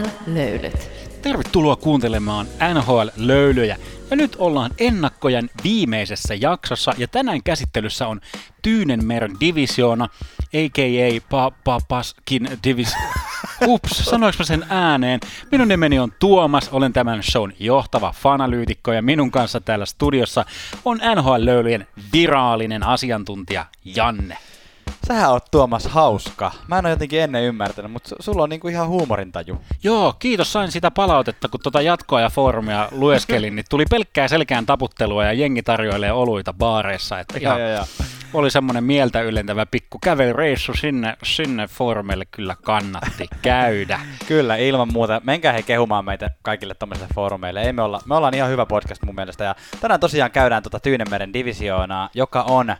NHL-löylyt. Tervetuloa kuuntelemaan NHL-löylyjä. Ja nyt ollaan ennakkojen viimeisessä jaksossa ja tänään käsittelyssä on Tyynenmeren divisioona, a.k.a. Pa- pa- Paskin divis... Ups, sanoinko mä sen ääneen? Minun nimeni on Tuomas, olen tämän shown johtava fanalyytikko ja minun kanssa täällä studiossa on NHL-löylyjen viraalinen asiantuntija Janne. Sähän oot Tuomas hauska. Mä en ole jotenkin ennen ymmärtänyt, mutta sulla on niinku ihan huumorintaju. Joo, kiitos. Sain sitä palautetta, kun tuota jatkoa ja foorumia lueskelin, niin tuli pelkkää selkään taputtelua ja jengi tarjoilee oluita baareissa. Että ihan Ja, ja, ja. oli semmoinen mieltä ylentävä pikku kävelyreissu sinne, sinne foorumille kyllä kannatti käydä. Kyllä, ilman muuta. Menkää he kehumaan meitä kaikille tommosille foorumeille. Ei me, olla, me ollaan ihan hyvä podcast mun mielestä. Ja tänään tosiaan käydään tuota Tyynemeren divisioonaa, joka on,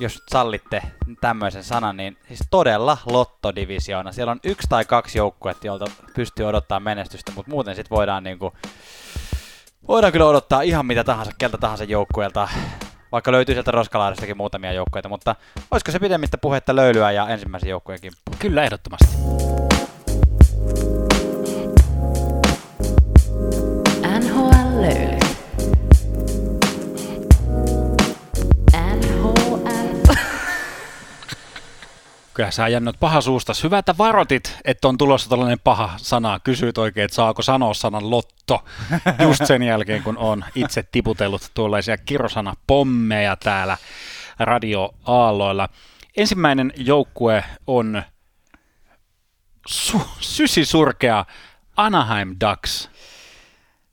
jos sallitte tämmöisen sanan, niin siis todella lottodivisioona. Siellä on yksi tai kaksi joukkuetta, joilta pystyy odottaa menestystä, mutta muuten sitten voidaan niinku, voidaan kyllä odottaa ihan mitä tahansa, keltä tahansa joukkueelta. Vaikka löytyy sieltä Roskalaaristakin muutamia joukkueita, mutta olisiko se pidemmittä puhetta löylyä ja ensimmäisen joukkueen kimppuun? Kyllä, ehdottomasti. Kyllä sä jännät paha suustas. Hyvä, että varotit, että on tulossa tällainen paha sana. Kysyit oikein, että saako sanoa sanan lotto just sen jälkeen, kun on itse tiputellut tuollaisia kirosana pommeja täällä radioaalloilla. Ensimmäinen joukkue on su- sysisurkea Anaheim Ducks.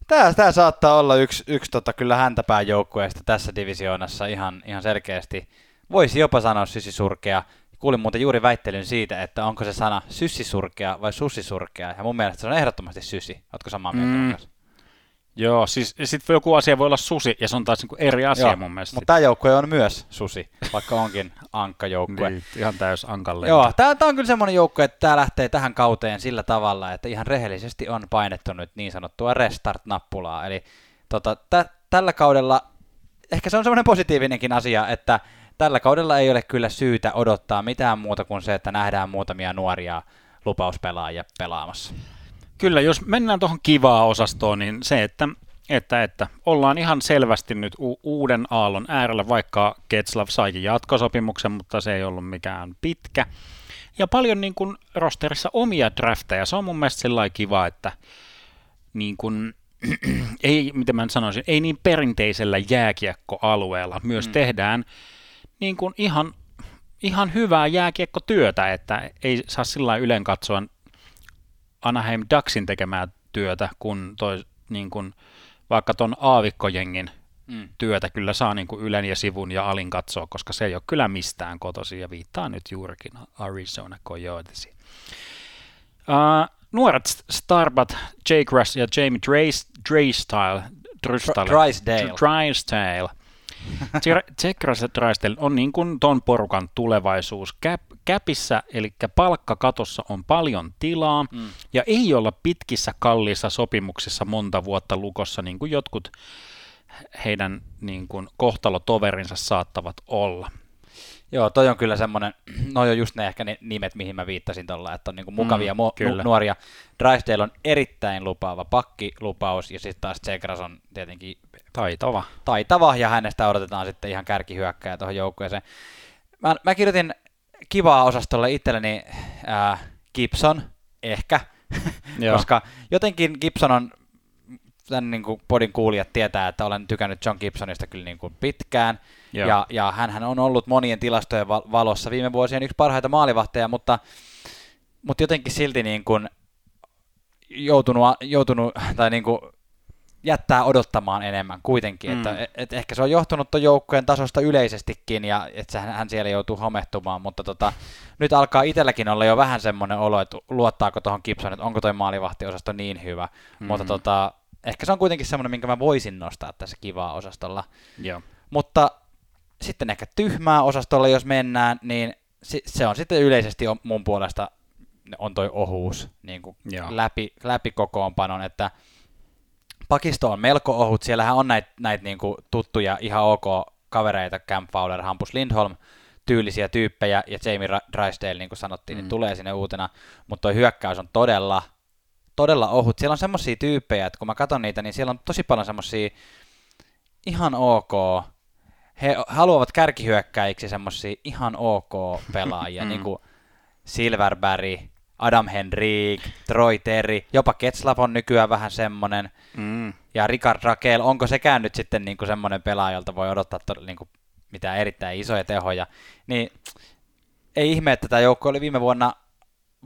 Tää, tää saattaa olla yksi, yksi tota, kyllä häntäpään joukkueesta tässä divisioonassa ihan, ihan selkeästi. Voisi jopa sanoa sysisurkea. Kuulin muuten juuri väittelyn siitä, että onko se sana syssisurkea vai sussisurkea. Ja mun mielestä se on ehdottomasti sysi. Ootko samaa mieltä Mm, kanssa? Joo, siis sitten joku asia voi olla susi, ja se on taas niinku eri asia Joo, mun mielestä. Mutta tämä joukkue on myös susi, vaikka onkin ankkajoukkue. niin, ihan täys ankalle. Joo, tämä on kyllä semmoinen joukkue, että tämä lähtee tähän kauteen sillä tavalla, että ihan rehellisesti on painettu nyt niin sanottua restart-nappulaa. Eli tota, tä, tällä kaudella, ehkä se on semmoinen positiivinenkin asia, että tällä kaudella ei ole kyllä syytä odottaa mitään muuta kuin se, että nähdään muutamia nuoria lupauspelaajia pelaamassa. Kyllä, jos mennään tuohon kivaa osastoon, niin se, että, että, että ollaan ihan selvästi nyt u- uuden aallon äärellä, vaikka Ketslav saikin jatkosopimuksen, mutta se ei ollut mikään pitkä. Ja paljon niin kuin rosterissa omia drafteja. Se on mun mielestä sellainen kiva, että niin kuin, ei, miten mä sanoisin, ei niin perinteisellä jääkiekkoalueella myös mm. tehdään niin kuin ihan, ihan hyvää jääkiekkotyötä, että ei saa sillä lailla ylen katsoa Anaheim Ducksin tekemää työtä, kun toi niin kuin, vaikka ton aavikkojengin Mm. työtä kyllä saa niin kuin Ylen ja sivun ja alin katsoa, koska se ei ole kyllä mistään kotoisin ja viittaa nyt juurikin Arizona Coyotesiin. Uh, nuoret Starbat, Jake Russ ja Jamie Drystyle, Drystyle, Drysdale. Drysdale. Jake Drysdale on niin kuin ton porukan tulevaisuus. Cap, käpissä, eli palkkakatossa on paljon tilaa, mm. ja ei olla pitkissä kalliissa sopimuksissa monta vuotta lukossa, niin kuin jotkut heidän niin kuin, kohtalotoverinsa saattavat olla. Joo, toi on kyllä semmoinen, no on just ne ehkä ne nimet, mihin mä viittasin tuolla, että on niinku mukavia Mm, mm, kyllä. nu- nuoria. Drysdale on erittäin lupaava pakkilupaus, ja sitten taas Tsegras on tietenkin Taitava. taitava, ja hänestä odotetaan sitten ihan kärkihyökkäjä tuohon joukkueeseen. Mä, mä kirjoitin kivaa osastolle itselleni ää, Gibson, ehkä, koska jotenkin Gibson on, tämän niin kuin podin kuulijat tietää, että olen tykännyt John Gibsonista kyllä niin kuin pitkään, Joo. ja, ja hän on ollut monien tilastojen val- valossa viime vuosien yksi parhaita maalivahteja, mutta, mutta jotenkin silti niin kuin joutunut, joutunut tai niin kuin jättää odottamaan enemmän kuitenkin, Mm. että et, ehkä se on johtunut tuon joukkueen tasosta yleisestikin ja että hän, siellä joutuu homehtumaan, mutta tota, nyt alkaa itselläkin olla jo vähän semmoinen olo, että luottaako tuohon Gibson, että onko toi maalivahtiosasto niin hyvä, Mm. mutta tota, ehkä se on kuitenkin semmoinen, minkä mä voisin nostaa tässä kivaa osastolla. Joo. Mutta sitten ehkä tyhmää osastolla, jos mennään, niin se on sitten yleisesti on mun puolesta on toi ohuus niin kuin Joo. läpi, läpi kokoonpanon, että pakisto on melko ohut, siellähän on näitä näit niin kuin tuttuja ihan ok kavereita, Cam Fowler, Hampus Lindholm, tyylisiä tyyppejä, ja Jamie Drysdale, niin kuin sanottiin, Mm. niin tulee sinne uutena, mutta toi hyökkäys on todella, todella ohut. Siellä on semmoisia tyyppejä, että kun mä katson niitä, niin siellä on tosi paljon semmoisia ihan ok, he haluavat kärkihyökkäiksi semmoisia ihan ok pelaajia, mm. niin kuin Silverberry, Adam Henrik, Troy Terry, jopa Ketslav on nykyään vähän semmoinen, mm. ja Ricard Raquel, onko sekään nyt sitten niin kuin semmoinen pelaaja, jolta voi odottaa to, niin kuin mitään erittäin isoja tehoja, niin ei ihme, että tämä joukko oli viime vuonna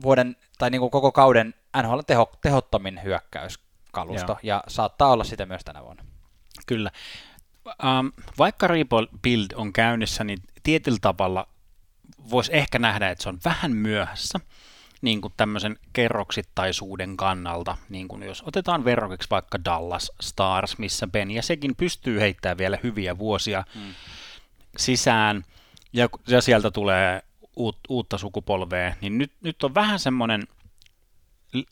vuoden, tai niin kuin koko kauden NHL teho, tehottomin hyökkäyskalusto, Joo. ja saattaa olla sitä myös tänä vuonna. Kyllä. Um, vaikka Rebuild on käynnissä, niin tietyllä tavalla voisi ehkä nähdä, että se on vähän myöhässä niin kuin tämmöisen kerroksittaisuuden kannalta, niin kuin jos otetaan verrokiksi vaikka Dallas Stars, missä Ben ja sekin pystyy heittämään vielä hyviä vuosia hmm. sisään, ja, ja sieltä tulee uut, uutta sukupolvea, niin nyt, nyt on vähän semmoinen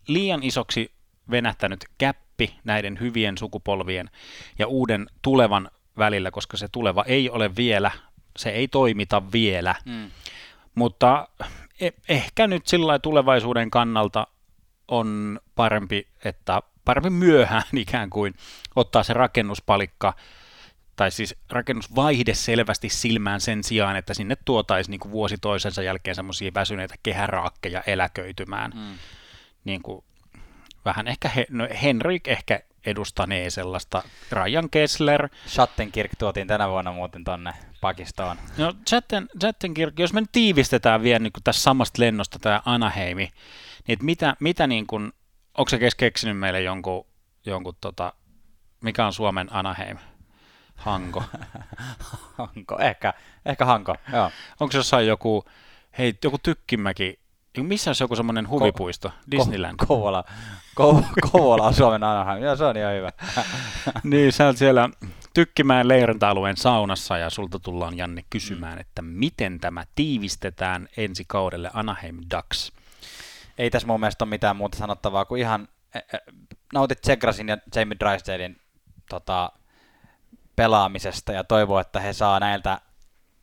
liian isoksi venähtänyt käppi näiden hyvien sukupolvien ja uuden tulevan välillä, koska se tuleva ei ole vielä, se ei toimita vielä. Mm. Mutta ehkä nyt sillä tulevaisuuden kannalta on parempi, että parempi myöhään ikään kuin ottaa se rakennuspalikka tai siis rakennusvaihde selvästi silmään sen sijaan, että sinne tuotaisiin niin kuin vuosi toisensa jälkeen semmoisia väsyneitä kehäraakkeja eläköitymään. Mm. Niin kuin, vähän ehkä, he, no Henrik ehkä edustanee sellaista. Ryan Kessler. Schattenkirk tuotiin tänä vuonna muuten tonne Pakistoon. No Chatten, Chattenkirk, jos me nyt tiivistetään vielä niin tässä samasta lennosta tämä Anaheimi, niin että mitä, mitä niin kuin, onko se keksinyt meille jonkun, jonkun tota, mikä on Suomen Anaheim? Hanko. Hanko, ehkä, ehkä Hanko, joo. Onko se jossain joku, hei, joku Tykkimäki, missä on joku semmoinen huvipuisto? Ko- Disneyland. Ko- Kovola. Ko- Kovola on Suomen Anaheim. Joo, se on ihan hyvä. niin, sä oot siellä Tykkimään leirintäalueen saunassa ja sulta tullaan Janne kysymään, että miten tämä tiivistetään ensi kaudelle Anaheim Ducks? Ei tässä mun mielestä ole mitään muuta sanottavaa kuin ihan e, e, nautit Tsegrasin ja Jamie Drysdalein tota, pelaamisesta ja toivoo, että he saa näiltä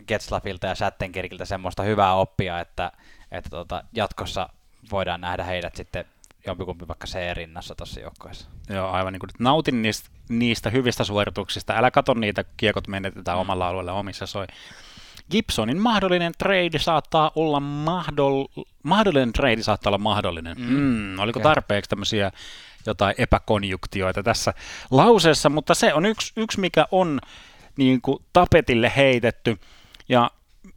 Getslafilta ja Shattenkirkiltä semmoista hyvää oppia, että, että tota, jatkossa voidaan nähdä heidät sitten jompikumpi vaikka C-rinnassa tuossa joukkueessa. Joo, aivan niin kuin, nautin niistä, niistä hyvistä suorituksista, älä katso niitä, kiekot menetetään mm. omalla alueella omissa soi. Gibsonin mahdollinen trade saattaa olla mahdoll- mahdollinen trade saattaa olla mahdollinen. Mm. Mm, oliko okay. tarpeeksi tämmöisiä jotain epäkonjuktioita tässä lauseessa, mutta se on yksi, yksi mikä on niin kuin tapetille heitetty. Ja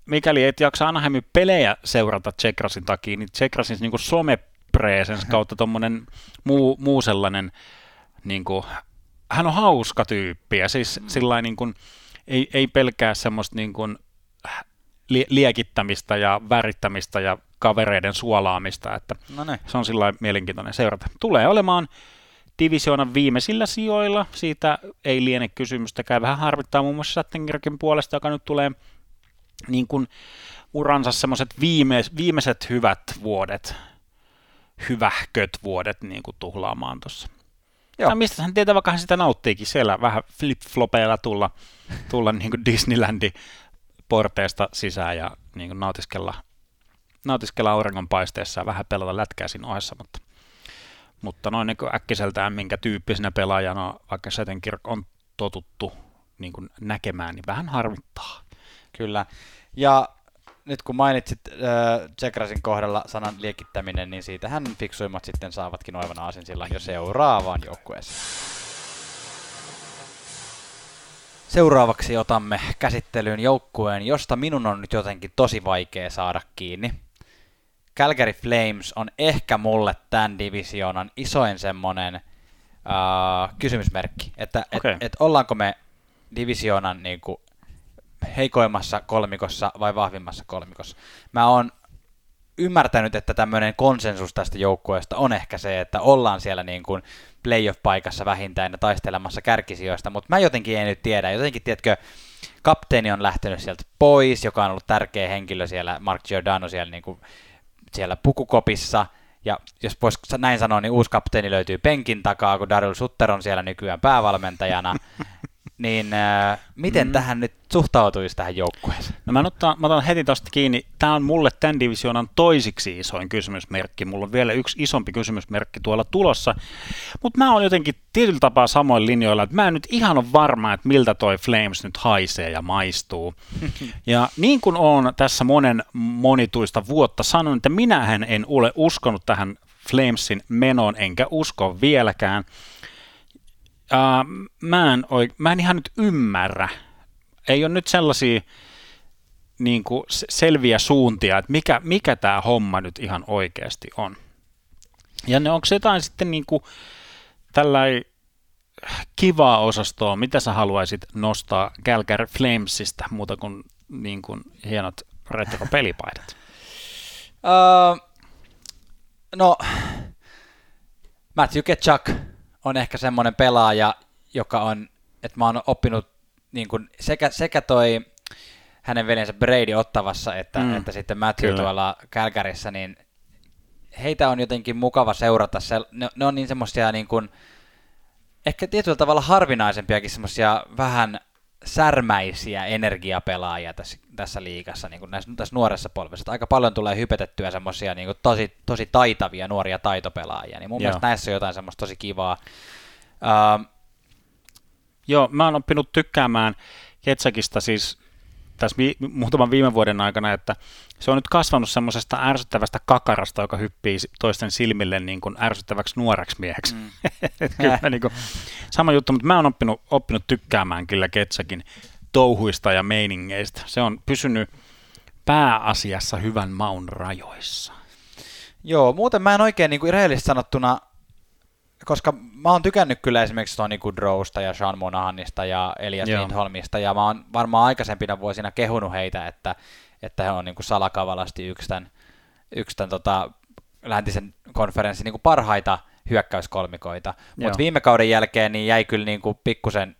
mikäli et jaksa Anaheimin pelejä seurata Tsekrasin takia, niin Tsekrasin niin some presence kautta tuommoinen muu, muu sellainen, niin kuin, hän on hauska tyyppi ja siis mm. sillä niin kuin, ei, ei pelkää semmoista niin kuin, liekittämistä ja värittämistä ja kavereiden suolaamista, että no se on sillä mielenkiintoinen seurata. Tulee olemaan divisioonan viimeisillä sijoilla, siitä ei liene kysymystäkään. Vähän harvittaa muun muassa Sattengerkin puolesta, joka nyt tulee niin kuin uransa semmoiset viime, viimeiset hyvät vuodet, hyvähköt vuodet niin kuin tuhlaamaan tuossa. Joo. mistä hän tietää, vaikka hän sitä nauttiikin siellä vähän flip-flopeilla tulla, tulla niin kuin Disneylandi porteesta sisään ja niin kuin nautiskella, nautiskella auringonpaisteessa ja vähän pelata lätkää siinä ohessa, mutta, mutta noin niin äkkiseltään minkä tyyppisenä pelaajana, vaikka Setenkirk on totuttu niin kuin näkemään, niin vähän harmittaa. Kyllä. Ja nyt kun mainitsit äh, Tsekrasin kohdalla sanan liekittäminen, niin siitähän fiksuimmat sitten saavatkin oivan aasin silloin jo seuraavaan joukkueeseen. Seuraavaksi otamme käsittelyyn joukkueen, josta minun on nyt jotenkin tosi vaikea saada kiinni. Calgary Flames on ehkä mulle tämän divisioonan isoin semmonen uh, kysymysmerkki, että okay. et, et ollaanko me divisioonan niinku heikoimmassa kolmikossa vai vahvimmassa kolmikossa. Mä oon ymmärtänyt, että tämmöinen konsensus tästä joukkueesta on ehkä se, että ollaan siellä niin kuin playoff-paikassa vähintään ja taistelemassa kärkisijoista, mutta mä jotenkin en nyt tiedä. Jotenkin, tiedätkö, kapteeni on lähtenyt sieltä pois, joka on ollut tärkeä henkilö siellä, Mark Giordano siellä, niin kuin, siellä pukukopissa, ja jos voisi näin sanoa, niin uusi kapteeni löytyy penkin takaa, kun Daryl Sutter on siellä nykyään päävalmentajana. Niin äh, miten mm. tähän nyt suhtautuisi tähän joukkueeseen? No mä, ottaa, mä otan heti tosta kiinni. Tämä on mulle tämän divisioonan toisiksi isoin kysymysmerkki. Mulla on vielä yksi isompi kysymysmerkki tuolla tulossa. Mutta mä oon jotenkin tietyllä tapaa samoin linjoilla, että mä en nyt ihan ole varma, että miltä toi Flames nyt haisee ja maistuu. ja niin kuin on tässä monen monituista vuotta sanonut, että minähän en ole uskonut tähän Flamesin menoon, enkä usko vieläkään. Uh, mä, en oik- mä en ihan nyt ymmärrä. Ei ole nyt sellaisia niin kuin selviä suuntia, että mikä, mikä tämä homma nyt ihan oikeasti on. Ja ne onko jotain sitten niin kuin tällainen kivaa osastoa, mitä sä haluaisit nostaa Calgary Flamesista muuta kuin, niin kuin hienot retro-pelipaidat? Uh, no, Matthew Ketchuk on ehkä semmoinen pelaaja, joka on, että mä oon oppinut niin kuin sekä, sekä toi hänen veljensä Brady ottavassa, että, mm, että sitten Matthew kyllä. tuolla Kälkärissä, niin heitä on jotenkin mukava seurata. Se, ne, ne on niin semmoisia niin kuin, ehkä tietyllä tavalla harvinaisempiakin semmoisia vähän särmäisiä energiapelaajia tässä, tässä liigassa, niin kuin näissä, tässä nuoressa polvessa. Aika paljon tulee hypetettyä semmoisia niin tosi, tosi taitavia nuoria taitopelaajia, niin mun Joo. mielestä näissä on jotain semmoista tosi kivaa. Uh, Joo, mä oon oppinut tykkäämään Ketsakista siis tässä vi- muutaman viime vuoden aikana, että se on nyt kasvanut semmoisesta ärsyttävästä kakarasta, joka hyppii toisten silmille niin kuin ärsyttäväksi nuoreksi mieheksi. Mm. kyllä, niin kuin, sama juttu, mutta mä oon oppinut, oppinut tykkäämään kyllä Ketsakin touhuista ja meiningeistä. Se on pysynyt pääasiassa hyvän maun rajoissa. Joo, muuten mä en oikein niin kuin rehellisesti sanottuna koska mä oon tykännyt kyllä esimerkiksi Tony Goodrowsta ja Sean Monahanista ja Elias Joo. Lindholmista, ja mä oon varmaan aikaisempina vuosina kehunut heitä, että, että he on niin kuin salakavalasti yksi tämän, yksi tämän tota, läntisen konferenssin niin kuin parhaita hyökkäyskolmikoita. Mutta viime kauden jälkeen niin jäi kyllä niin kuin pikkusen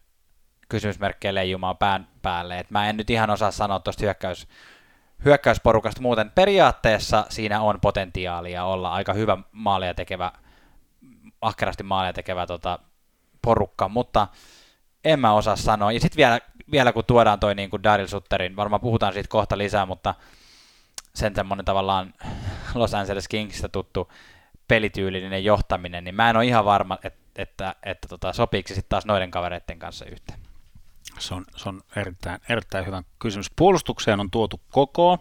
kysymysmerkkejä leijumaan pään päälle. Et mä en nyt ihan osaa sanoa tuosta hyökkäys, hyökkäysporukasta muuten. Periaatteessa siinä on potentiaalia olla aika hyvä maalia tekevä ahkerasti maaleja tekevä tota, porukka, mutta en mä osaa sanoa. Ja sitten vielä, vielä kun tuodaan toi niin kuin Daryl Sutterin, varmaan puhutaan siitä kohta lisää, mutta sen semmoinen tavallaan Los Angeles Kingsistä tuttu pelityylinen johtaminen, niin mä en ole ihan varma, että, että, että tota, sopiiko sitten taas noiden kavereiden kanssa yhteen. Se on, se on erittäin, erittäin hyvä kysymys. Puolustukseen on tuotu koko.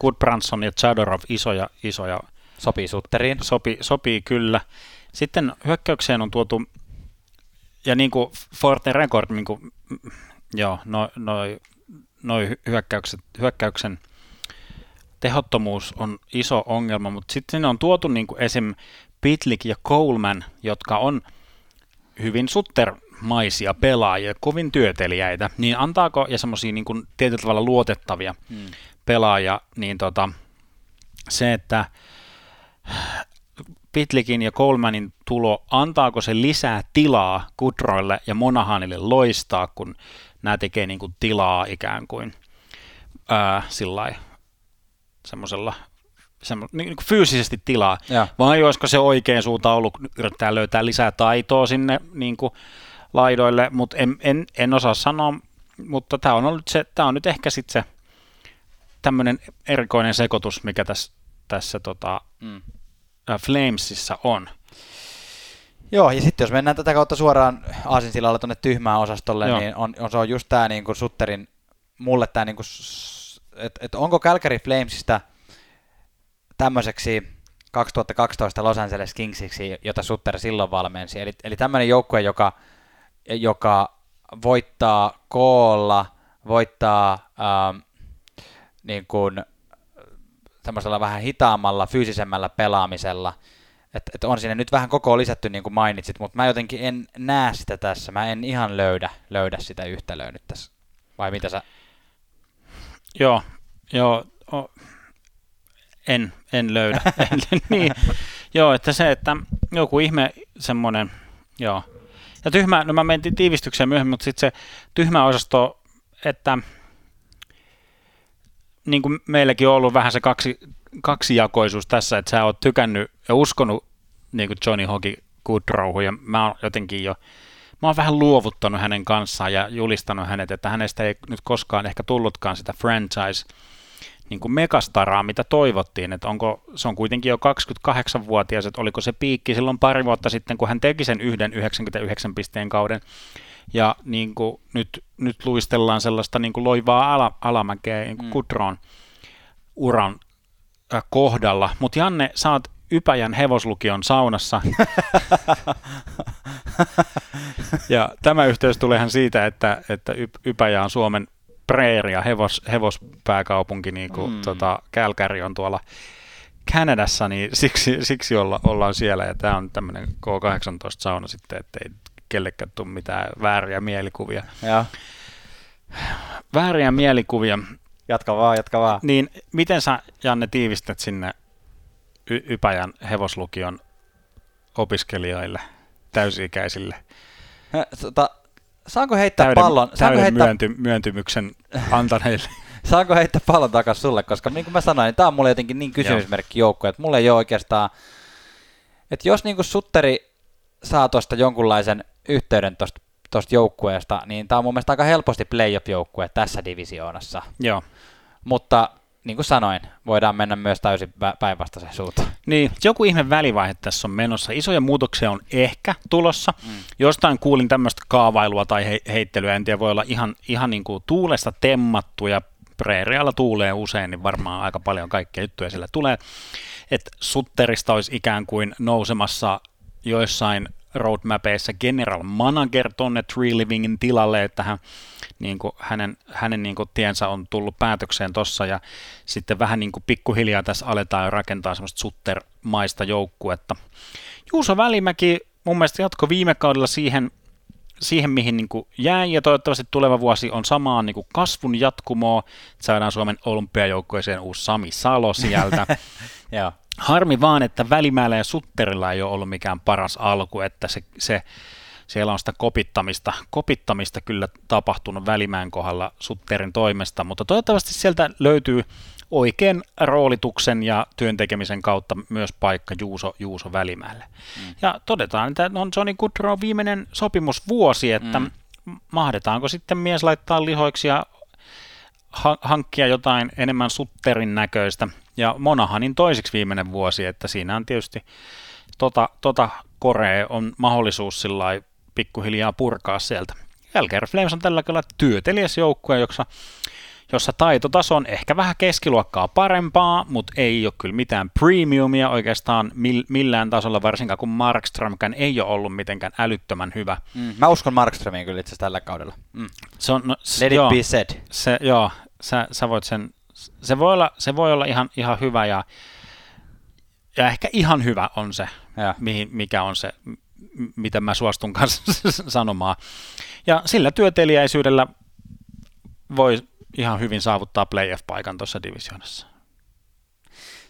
Goodbranson ja Chadorov isoja, isoja. Sopii Sutteriin. Sopi, sopii kyllä. Sitten hyökkäykseen on tuotu, ja niin kuin Forte Record, niin kuin, joo, noin noi, noi hyökkäykset, hyökkäyksen tehottomuus on iso ongelma, mutta sitten sinne on tuotu niin kuin esim. Pitlik ja Coleman, jotka on hyvin suttermaisia pelaajia, kovin työtelijäitä, niin antaako, ja semmoisia niin kuin tietyllä tavalla luotettavia hmm. pelaajia, niin tota, se, että Pitlikin ja Colemanin tulo, antaako se lisää tilaa Kudroille ja Monahanille loistaa, kun nämä tekee niin kuin tilaa ikään kuin ää, sillai, semmoisella semmo, niin kuin fyysisesti tilaa, ja. vai olisiko se oikein suunta ollut yrittää löytää lisää taitoa sinne niin kuin laidoille, mutta en, en, en osaa sanoa, mutta tämä on, ollut se, tämä on nyt ehkä sitten se tämmöinen erikoinen sekoitus, mikä tässä, tässä tota, mm. Flamesissa on. Joo, ja sitten jos mennään tätä kautta suoraan Aasinsillalla tuonne tyhmään osastolle, Joo. niin on, on, se on just tämä niin Sutterin, mulle tämä, niin että et onko Calgary Flamesista tämmöiseksi 2012 Los Angeles Kingsiksi, jota Sutter silloin valmensi, eli, eli tämmöinen joukkue, joka, joka voittaa koolla, voittaa ähm, niin kuin, semmoisella vähän hitaammalla, fyysisemmällä pelaamisella. Että et on sinne nyt vähän koko lisätty, niin kuin mainitsit, mutta mä jotenkin en näe sitä tässä. Mä en ihan löydä, löydä sitä yhtälöä nyt tässä. Vai mitä sä? Joo, joo. O, en, en löydä. niin, joo, että se, että joku ihme semmoinen, joo. Ja tyhmä, no mä mentiin tiivistykseen myöhemmin, mutta sitten se tyhmä osasto, että niin kuin meilläkin on ollut vähän se kaksi, kaksijakoisuus tässä, että sä oot tykännyt ja uskonut niin kuin Johnny Hockey Goodrowhun, ja mä oon jotenkin jo mä oon vähän luovuttanut hänen kanssaan ja julistanut hänet, että hänestä ei nyt koskaan ehkä tullutkaan sitä franchise niin kuin megastaraa, mitä toivottiin, että onko, se on kuitenkin jo 28-vuotias, että oliko se piikki silloin pari vuotta sitten, kun hän teki sen yhden 99 pisteen kauden, ja niin kuin nyt, nyt luistellaan sellaista niin kuin loivaa ala, alamäkeä niin kuin mm. Kudron uran äh, kohdalla, mutta Janne, sä oot Ypäjän hevoslukion saunassa. ja tämä yhteys tuleehan siitä, että, että Ypäjä on Suomen preeria, hevos, hevospääkaupunki, niin kuin mm. tota, Kälkäri on tuolla Kanadassa, niin siksi, siksi olla, ollaan siellä. Ja tämä on tämmöinen K18-sauna sitten, ettei kellekään tule mitään vääriä mielikuvia. Ja. Vääriä mielikuvia. Jatka vaan, jatka vaan. Niin miten sä, Janne, tiivistät sinne y- Ypäjän hevoslukion opiskelijoille, täysi-ikäisille? Tota, saanko heittää täyden, pallon? Saanko täyden heittää... Myönty, myöntymyksen antaneille. saanko heittää pallon takaisin sulle, koska niin kuin mä sanoin, niin tämä on mulle jotenkin niin kysymysmerkki joukko, että mulle ei ole oikeastaan, että jos niin kuin Sutteri saa tuosta jonkunlaisen yhteyden tuosta tuosta joukkueesta, niin tämä on mun mielestä aika helposti playoff-joukkue tässä divisioonassa. Joo. Mutta niin kuin sanoin, voidaan mennä myös täysin päinvastaiseen suuntaan. Niin, joku ihme välivaihe tässä on menossa. Isoja muutoksia on ehkä tulossa. Mm. Jostain kuulin tämmöistä kaavailua tai he- heittelyä, en tiedä, voi olla ihan, ihan niin kuin tuulesta temmattu ja preerialla tuulee usein, niin varmaan aika paljon kaikkea juttuja sillä tulee. Että Sutterista olisi ikään kuin nousemassa joissain roadmapeissa general manager tonne Tree Livingin tilalle, että hän, niin kuin hänen, hänen niin kuin tiensä on tullut päätökseen tossa ja sitten vähän niin kuin pikkuhiljaa tässä aletaan jo rakentaa semmoista suttermaista joukkuetta. Juuso Välimäki mun mielestä jatko viime kaudella siihen, siihen mihin niin kuin jäi, ja toivottavasti tuleva vuosi on samaan niin kuin kasvun jatkumoa. Saadaan Suomen olympiajoukkueeseen uusi Sami Salo sieltä. Joo. Harmi vaan, että Välimäellä ja Sutterilla ei ole ollut mikään paras alku, että se, se siellä on sitä kopittamista, kopittamista kyllä tapahtunut Välimäen kohdalla Sutterin toimesta, mutta toivottavasti sieltä löytyy oikean roolituksen ja työntekemisen kautta myös paikka Juuso, Juuso Välimäelle. Mm. Ja todetaan, että on Johnny Goodrow viimeinen sopimusvuosi, että mm. mahdetaanko sitten mies laittaa lihoiksi ja hankkia jotain enemmän Sutterin näköistä – ja Monahanin toiseksi viimeinen vuosi, että siinä on tietysti tota, tota Korea on mahdollisuus sillä pikkuhiljaa purkaa sieltä. Jälkeen Flames on tällä kyllä työtelijäs joukkue, jossa, jossa taitotaso on ehkä vähän keskiluokkaa parempaa, mutta ei ole kyllä mitään premiumia oikeastaan millään tasolla, varsinkaan kun Markströmkään ei ole ollut mitenkään älyttömän hyvä. Mm, mä uskon Markströmiin kyllä itse asiassa tällä kaudella. Mm. Se on, no, Let joo, it be said. Se, joo, sä, sä voit sen se voi olla, se voi olla ihan, ihan hyvä ja, ja ehkä ihan hyvä on se, ja. mihin, mikä on se, mitä mä suostun kanssa sanomaan. Ja sillä työtelijäisyydellä voi ihan hyvin saavuttaa playoff-paikan tuossa divisioonassa.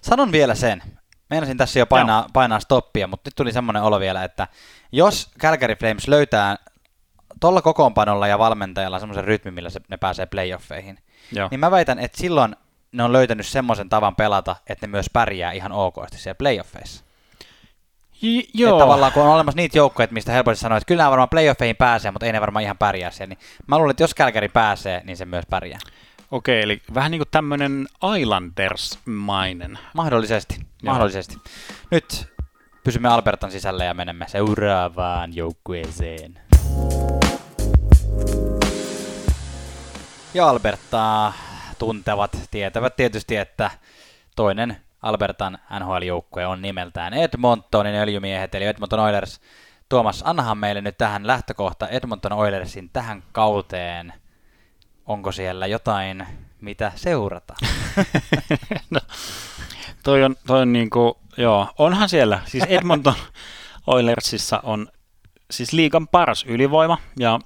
Sanon vielä sen. Meinasin tässä jo painaa, painaa stoppia, mutta nyt tuli semmoinen olo vielä, että jos Calgary Flames löytää tuolla kokoonpanolla ja valmentajalla semmoisen rytmin, millä se, ne pääsee playoffeihin, Joo. niin mä väitän, että silloin ne on löytänyt semmoisen tavan pelata, että ne myös pärjää ihan okosti siellä playoffeissa. J- joo. Että tavallaan kun on olemassa niitä joukkoja, mistä helposti sanoo, että kyllä nämä varmaan playoffeihin pääsee, mutta ei ne varmaan ihan pärjää siellä. Niin mä luulen, että jos Kälkäri pääsee, niin se myös pärjää. Okei, eli vähän niin kuin tämmöinen Islanders-mainen. Mahdollisesti, Joo. mahdollisesti. Nyt pysymme Albertan sisällä ja menemme seuraavaan joukkueeseen. Ja Albertaa tuntevat tietävät tietysti, että toinen Albertan NHL-joukkue on nimeltään Edmontonin öljymiehet, eli Edmonton Oilers. Tuomas, annahan meille nyt tähän lähtökohta Edmonton Oilersin tähän kauteen. Onko siellä jotain, mitä seurata? no, toi on, toi on niin kuin, joo, onhan siellä. Siis Edmonton Oilersissa on siis liikan paras ylivoima, ja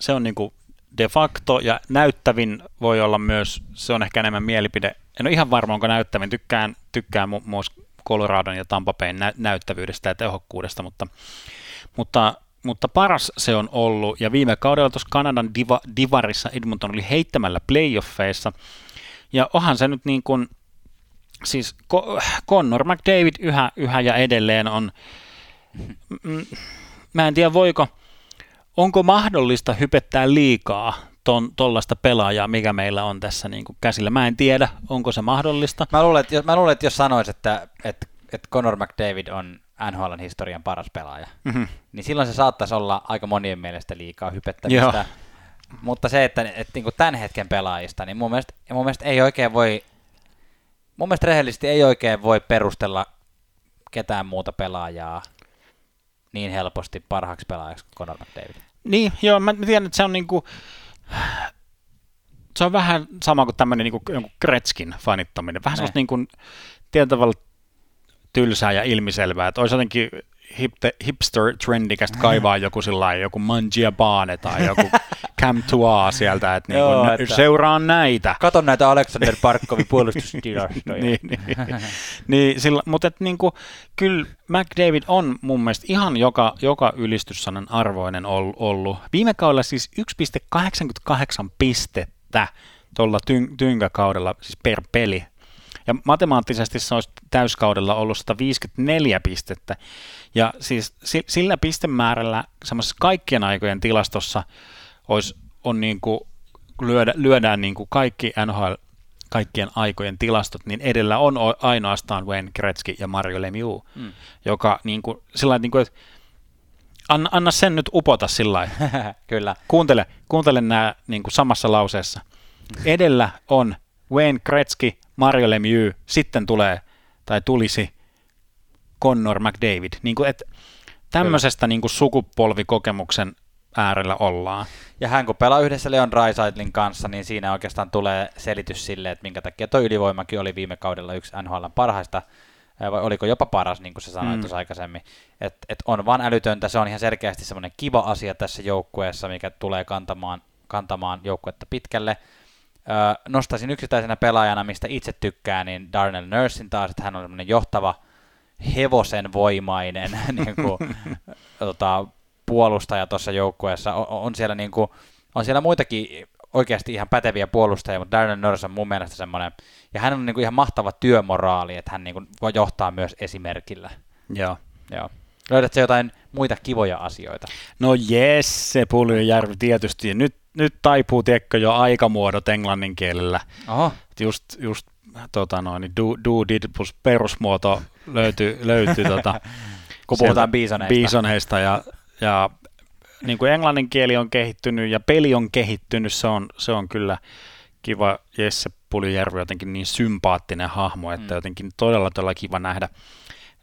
se on niin kuin de facto ja näyttävin voi olla myös, se on ehkä enemmän mielipide, en ole ihan varma onko näyttävin, tykkään, tykkään muassa Coloradon ja Tampa Bayn nä- näyttävyydestä ja tehokkuudesta, mutta, mutta, mutta paras se on ollut, ja viime kaudella tuossa Kanadan diva, divarissa Edmonton oli heittämällä playoffeissa, ja onhan se nyt niin kuin, siis Connor McDavid yhä, yhä ja edelleen on, mä en tiedä voiko, onko mahdollista hypettää liikaa tuollaista pelaajaa, mikä meillä on tässä niin kuin käsillä? Mä en tiedä, onko se mahdollista. Mä luulen, että jos, mä luulen, että jos sanois, että, että, että Conor McDavid on NHLn historian paras pelaaja, mm-hmm. niin silloin se saattaisi olla aika monien mielestä liikaa hypettämistä. Joo. Mutta se, että, että, että niin kuin tämän hetken pelaajista, niin mun mielestä, mun mielestä ei oikein voi, mun mielestä rehellisesti ei oikein voi perustella ketään muuta pelaajaa niin helposti parhaaksi pelaajaksi kuin Conor McDavid. Niin, joo, mä tiedän, että se on niinku, se on vähän sama kuin tämmöinen niinku jonkun Kretskin fanittaminen. Vähän semmoista niinku, tietyllä tavalla tylsää ja ilmiselvää, että olisi jotenkin hipster-trendikästä kaivaa joku sellainen, joku Mangia Bane tai joku Cam Tua sieltä, että, niin Joo, että seuraan näitä. Katon näitä Alexander Parkkovin puolustustilastoja. niin, niin, niin, sillä, mutta että, niin kuin, kyllä McDavid on mun mielestä ihan joka, joka ylistyssanan arvoinen ollut. Viime kaudella siis 1,88 pistettä tuolla tyn, tynkäkaudella, siis per peli ja matemaattisesti se olisi täyskaudella ollut 154 pistettä. Ja siis sillä pistemäärällä semmoisessa kaikkien aikojen tilastossa olisi, on niin kuin, lyödä, lyödään niin kuin kaikki NHL kaikkien aikojen tilastot, niin edellä on ainoastaan Wayne Gretzky ja Mario Lemieux, mm. joka niin kuin, sillä niin kuin, että anna, anna sen nyt upota sillä Kyllä. Kuuntele, kuuntele nämä niin kuin samassa lauseessa. Edellä on Wayne Gretzky, Mario Lemieux, sitten tulee tai tulisi Connor McDavid. Niin kuin, että tämmöisestä niin kuin sukupolvikokemuksen äärellä ollaan. Ja hän kun pelaa yhdessä Leon Raisaitlin kanssa, niin siinä oikeastaan tulee selitys sille, että minkä takia tuo ylivoimakin oli viime kaudella yksi NHL parhaista, vai oliko jopa paras, niin kuin sä sanoit mm. tuossa aikaisemmin. Että et on vaan älytöntä, se on ihan selkeästi semmoinen kiva asia tässä joukkueessa, mikä tulee kantamaan, kantamaan joukkuetta pitkälle nostaisin yksittäisenä pelaajana, mistä itse tykkään, niin Darnell Nursin taas, että hän on semmoinen johtava hevosen voimainen niin kuin, tota, puolustaja tuossa joukkueessa. On, on, siellä niin kuin, on siellä muitakin oikeasti ihan päteviä puolustajia, mutta Darnell Nurse on mun mielestä semmoinen, ja hän on niin kuin ihan mahtava työmoraali, että hän niin kuin voi johtaa myös esimerkillä. Joo. Joo. Löydätkö jotain muita kivoja asioita? No jes, se Puljujärvi tietysti. Nyt nyt taipuu, tiedätkö, jo aikamuodot englannin kielellä. Oho. Just, just tota noin, do, do, did plus perusmuoto löytyy, löytyy tota, kun puhutaan biisoneista. biisoneista ja, ja niin kuin englannin kieli on kehittynyt ja peli on kehittynyt, se on, se on kyllä kiva. Jesse Puljärvi jotenkin niin sympaattinen hahmo, että mm. jotenkin todella todella kiva nähdä,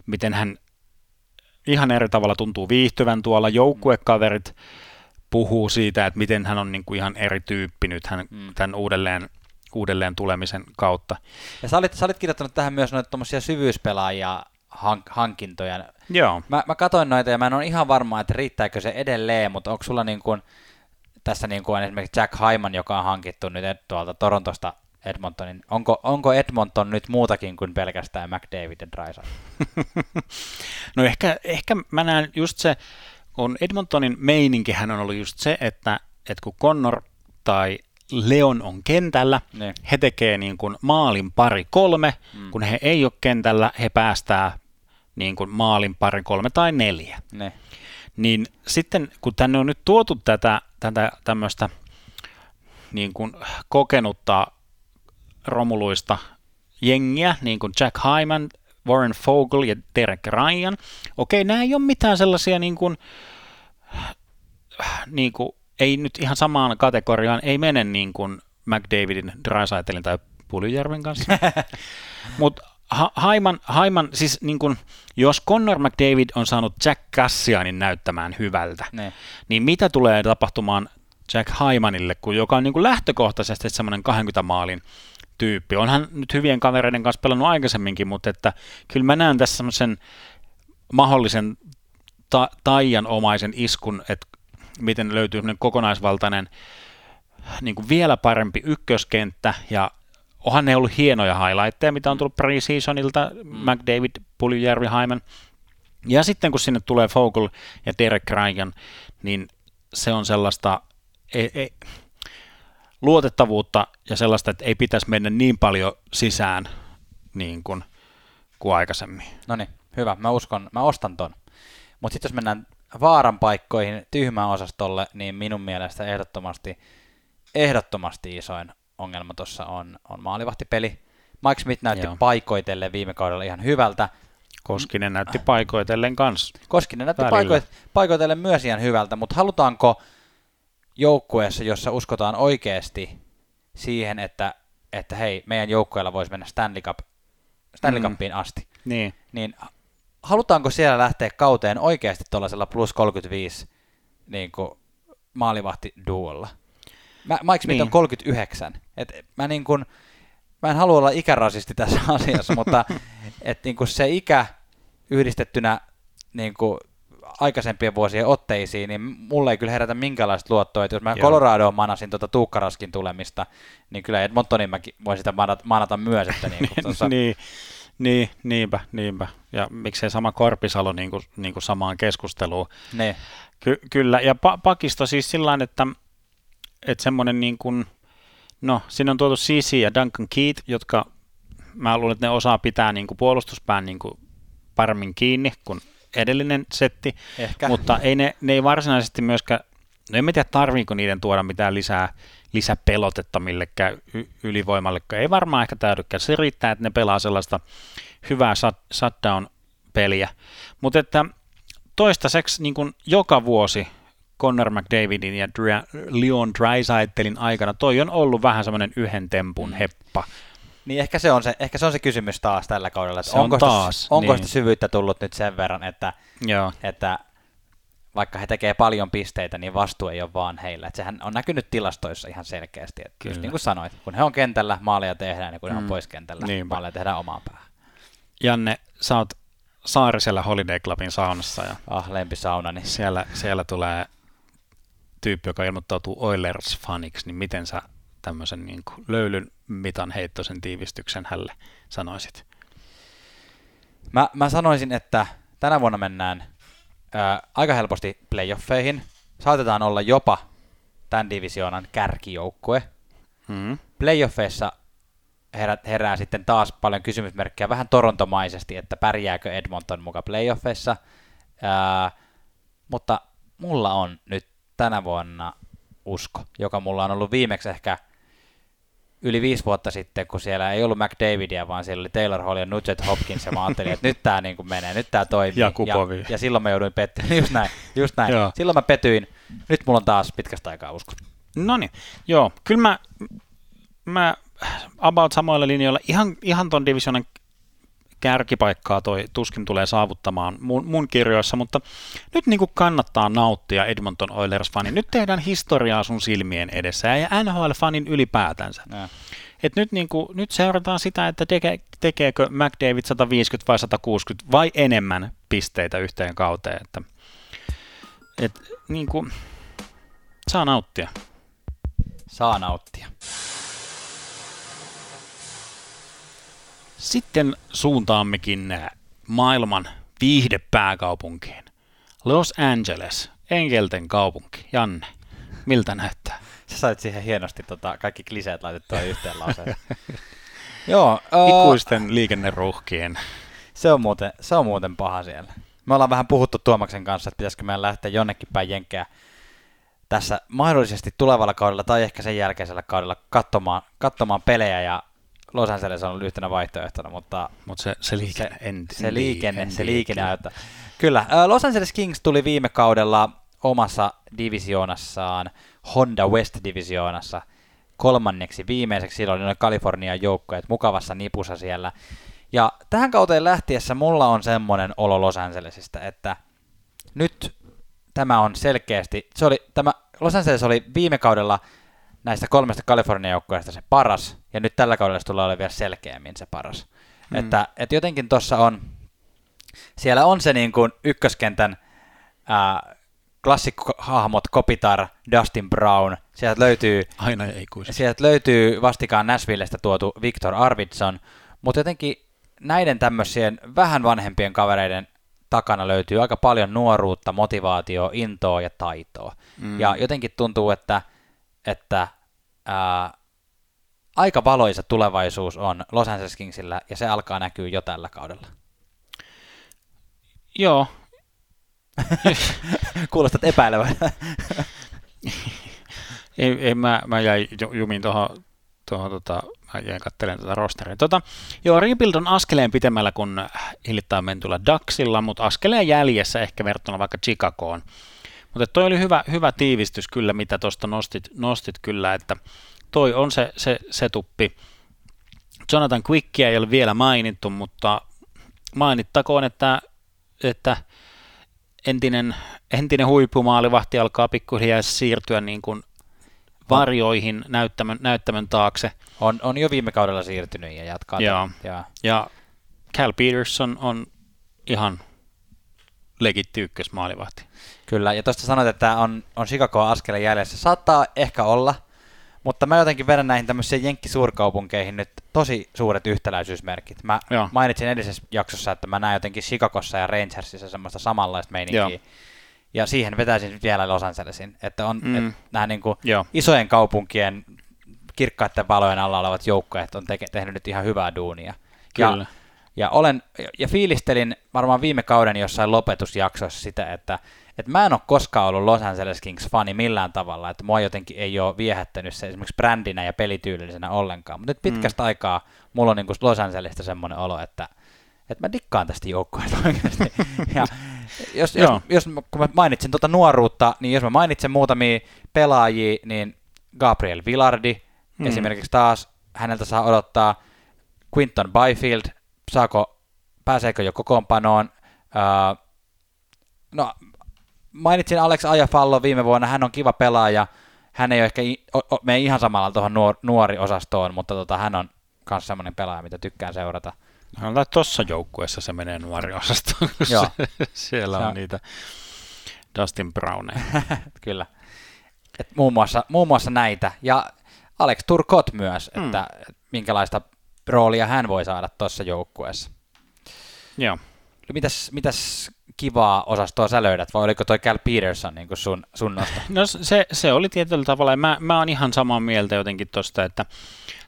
miten hän ihan eri tavalla tuntuu viihtyvän tuolla. Joukkuekaverit puhuu siitä, että miten hän on niin kuin ihan eri tyyppi nyt hän, mm. tämän uudelleen, uudelleen tulemisen kautta. Ja sä olit, sä olit kirjoittanut tähän myös noita tuommoisia syvyyspelaajia hank, hankintoja. Joo. Mä, mä katsoin noita ja mä en ole ihan varma, että riittääkö se edelleen, mutta onko sulla niin kuin, tässä niin kuin esimerkiksi Jack Hyman, joka on hankittu nyt tuolta Torontosta Edmontonin. Onko, onko Edmonton nyt muutakin kuin pelkästään McDavid ja Drysdale? no ehkä, ehkä mä näen just se, on Edmontonin meininkihän on ollut just se, että, että kun Connor tai Leon on kentällä, ne. he tekee niin kuin maalin pari kolme, mm. kun he ei ole kentällä, he päästää niin kuin maalin pari kolme tai neljä. Ne. Niin sitten kun tänne on nyt tuotu tätä, tätä tämmöistä niin kuin kokenutta romuluista jengiä, niin kuin Jack Hyman, Warren Fogel ja Derek Ryan. Okei, nämä ei ole mitään sellaisia niin kuin, niin kuin, ei nyt ihan samaan kategoriaan, ei mene niin kuin McDavidin, Drysaitelin tai Puljärven kanssa. Mutta Haiman, Haiman, siis niin kun, jos Connor McDavid on saanut Jack Cassianin näyttämään hyvältä, ne. niin mitä tulee tapahtumaan Jack Haimanille, kun joka on niin kuin lähtökohtaisesti semmoinen 20 maalin tyyppi. Onhan nyt hyvien kavereiden kanssa pelannut aikaisemminkin, mutta että kyllä mä näen tässä semmoisen mahdollisen ta- taianomaisen iskun, että miten löytyy kokonaisvaltainen niin kuin vielä parempi ykköskenttä ja onhan ne ollut hienoja highlightteja, mitä on tullut preseasonilta, mm. McDavid, Puljujärvi, Hyman. Ja sitten kun sinne tulee Fogel ja Derek Ryan, niin se on sellaista, ei, ei, luotettavuutta ja sellaista, että ei pitäisi mennä niin paljon sisään niin kuin, kuin aikaisemmin. No niin, hyvä. Mä uskon, mä ostan ton. Mutta sitten jos mennään vaaran paikkoihin tyhmään osastolle, niin minun mielestä ehdottomasti, ehdottomasti isoin ongelma tuossa on, on maalivahtipeli. Mike Smith näytti Joo. paikoitellen viime kaudella ihan hyvältä. Koskinen näytti paikoitellen kanssa. Koskinen näytti Välillä. paikoit, paikoitellen myös ihan hyvältä, mutta halutaanko joukkueessa, jossa uskotaan oikeasti siihen, että, että hei, meidän joukkueella voisi mennä Stanley, Cup, Stanley Mm. Cupiin asti, Niin, niin halutaanko siellä lähteä kauteen oikeasti tuollaisella plus 35 niin kuin maalivahti duolla? Mä, Mike Smith Niin. on 39. Et mä, niin kuin, mä en halua olla ikärasisti tässä asiassa, mutta et niin kuin se ikä yhdistettynä niin kuin aikaisempien vuosien otteisiin, niin mulle ei kyllä herätä minkäänlaista luottoa, että jos mä Joo. Coloradoon manasin tuota Tuukkaraskin tulemista, niin kyllä Edmontonin mä voin sitä manata, manata myös, että niin kuin tuossa, niin, niin, niinpä, niinpä. Ja miksei sama Korpisalo niin kuin, niin kuin samaan keskusteluun. ne, Ky- kyllä, ja pa- pakisto siis sillä että, että semmoinen niin kuin, no, siinä on tuotu CC ja Duncan Keith, jotka mä luulen, että ne osaa pitää niin kuin puolustuspään niin kuin paremmin kiinni kuin edellinen setti, ehkä. mutta ei ne, ne ei varsinaisesti myöskään, no en mä tiedä tarviiko niiden tuoda mitään lisää, lisäpelotetta millekään y- ylivoimalle, ei varmaan ehkä täydykään. Se riittää, että ne pelaa sellaista hyvää shut, shutdown-peliä, mutta että toistaiseksi niin kuin joka vuosi Connor McDavidin ja Dra- Leon Dreisaitelin aikana toi on ollut vähän semmoinen yhden tempun Mm. heppa. Niin ehkä se, on se, ehkä se on se kysymys taas tällä kaudella, että Se on onko, taas, sitä, onko niin. sitä syvyyttä tullut nyt sen verran, että, Joo, että vaikka he tekee paljon pisteitä, niin vastuu ei ole vaan heillä. Että sehän on näkynyt tilastoissa ihan selkeästi, että just niin kuin sanoit, kun he on kentällä, maaleja tehdään, ja kun he on Mm. pois kentällä, Niinpä. maaleja tehdään omaan päähän. Janne, sä oot Saarisella Holiday Clubin saunassa ja Ah, lempisaunani. siellä, siellä tulee tyyppi, joka ilmoittautuu Oilers-faniksi, niin miten sä tämmöisen niin kuin löylyn mitan heittoisen tiivistyksen hälle sanoisit? Mä, mä sanoisin, että tänä vuonna mennään ää, aika helposti playoffeihin. Saatetaan olla jopa tämän divisioonan kärkijoukkue. Hmm. Playoffeissa herää, herää sitten taas paljon kysymysmerkkejä, vähän torontomaisesti, että pärjääkö Edmonton muka playoffeissa. Ää, mutta mulla on nyt tänä vuonna usko, joka mulla on ollut viimeksi ehkä yli viisi vuotta sitten, kun siellä ei ollut McDavidia, vaan siellä oli Taylor Hall ja Nugent Hopkins, ja mä ajattelin, että nyt tämä niin menee, nyt tämä toimii. Ja Kupovi. Ja, ja silloin mä jouduin pettymään, just näin, just näin. Joo. silloin mä petyin, nyt mulla on taas pitkästä aikaa usko. No niin, joo, kyllä mä, mä about samoilla linjoilla ihan, ihan ton divisionan kärkipaikkaa toi tuskin tulee saavuttamaan mun, mun kirjoissa, mutta nyt niin kuin kannattaa nauttia Edmonton Oilers-fani. Nyt tehdään historiaa sun silmien edessä ja NHL-fanin ylipäätänsä. Ja. Et nyt, niin kuin, nyt seurataan sitä, että teke, tekeekö McDavid 150 vai 160 vai enemmän pisteitä yhteen kauteen. Että, et, niin kuin, saa nauttia. Saa nauttia. Sitten suuntaammekin äh, maailman viihdepääkaupunkiin. Los Angeles, enkelten kaupunki. Janne, miltä näyttää? Sä sait siihen hienosti tota, kaikki kliseet laitettua yhteen lauseeseen. Joo, uh, Ikuisten liikenneruuhkien. se, on muuten, se on muuten paha siellä. Me ollaan vähän puhuttu Tuomaksen kanssa, että pitäisikö meidän lähteä jonnekin päin jenkeä tässä mahdollisesti tulevalla kaudella tai ehkä sen jälkeisellä kaudella katsomaan, katsomaan pelejä ja Los Angeles on ollut yhtenä vaihtoehtona, mutta Mutta se, se liikenne, en, se en- liikenne, en se liikenne aiheuttaa. Kyllä, Los Angeles Kings tuli viime kaudella omassa divisioonassaan, Honda West-divisioonassa, kolmanneksi viimeiseksi, silloin oli Kalifornian joukkueet mukavassa nipussa siellä. Ja tähän kauteen lähtiessä mulla on semmoinen olo Los Angelesista, että nyt tämä on selkeästi, se oli, tämä Los Angeles oli viime kaudella näistä kolmesta Kalifornian joukkueesta se paras, ja nyt tällä kaudella se tulee olemaan vielä selkeämmin se paras. Mm. Että, että jotenkin tuossa on, siellä on se niin kuin ykköskentän ää, klassikkohahmot Kopitar, Dustin Brown, sieltä löytyy Aina. Sieltä löytyy vastikaan Nashvillestä tuotu Victor Arvidsson, mutta jotenkin näiden tämmöisien vähän vanhempien kavereiden takana löytyy aika paljon nuoruutta, motivaatioa, intoa ja taitoa. Mm. Ja jotenkin tuntuu, että, että ää, aika valoisa tulevaisuus on Los Angeles Kingsillä, ja se alkaa näkyä jo tällä kaudella. Joo, Kuulostat epäilevän. ei, ei, mä, mä jäin jumiin tuohon tuohon, tota, mä jäin katselemaan tuota rosteria. Tota, joo, Rebuild on askeleen pitemmällä kuin hiljattain mentyllä Daxilla, mutta askeleen jäljessä ehkä verrattuna vaikka Chicagoon. Mutta toi oli hyvä, hyvä tiivistys kyllä, mitä tuosta nostit, nostit kyllä, että toi on se, se, se tuppi. Jonathan Quickia ei ole vielä mainittu, mutta mainittakoon, että, että entinen, entinen huippumaalivahti alkaa pikkuhiljaa siirtyä niin kuin varjoihin näyttämön, näyttämön taakse. On, on jo viime kaudella siirtynyt ja jatkaa. Joo. Ja. ja Cal Peterson on ihan legitti ykkösmaalivahti. Kyllä, ja tuosta sanoit, että on, on Chicago askeleen jäljessä. Saattaa ehkä olla, mutta mä jotenkin vedän näihin tämmöisiin jenkkisuurkaupunkeihin nyt tosi suuret yhtäläisyysmerkit. Mä Joo. mainitsin edellisessä jaksossa, että mä näen jotenkin Chicagossa ja Rangersissa semmoista samanlaista meininkiä. Joo. Ja siihen vetäisin vielä Los Angelesin, että on mm. että nämä niin kuin isojen kaupunkien kirkkaiden valojen alla olevat joukkueet on teke, tehnyt nyt ihan hyvää duunia. Kyllä. Ja, ja, olen, ja fiilistelin varmaan viime kauden jossain lopetusjaksossa sitä, että et mä en ole koskaan ollut Los Angeles Kings fani millään tavalla, että mua jotenkin ei ole viehättänyt se esimerkiksi brändinä ja pelityyllisenä ollenkaan, mutta nyt pitkästä mm. aikaa mulla on niin kuin Los Angelesista semmoinen olo, että, että mä dikkaan tästä joukkueesta oikeasti. ja jos, jos, jos, kun mä mainitsin tuota nuoruutta, niin jos mä mainitsen muutamia pelaajia, niin Gabriel Villardi mm. esimerkiksi taas, häneltä saa odottaa Quinton Byfield, saako, pääseekö jo kokoonpanoon, uh, no mainitsin Alex Ajafallo viime vuonna, hän on kiva pelaaja, hän ei ole ehkä mene ihan samalla tuohon nuor, nuori osastoon, mutta tota, hän on myös semmoinen pelaaja, mitä tykkään seurata. No, tuossa joukkueessa se menee nuori osastoon, siellä on no. niitä Dustin Browneja. Kyllä. Et muun, muassa, muun muassa näitä. Ja Alex Turcot myös, mm. että minkälaista roolia hän voi saada tuossa joukkueessa. Joo. Mitäs, mitäs kivaa osastoa sä löydät, vai oliko toi Cal Peterson niin sun, sun nosto? No se, se oli tietyllä tavalla, ja mä, mä oon ihan samaa mieltä jotenkin tuosta, että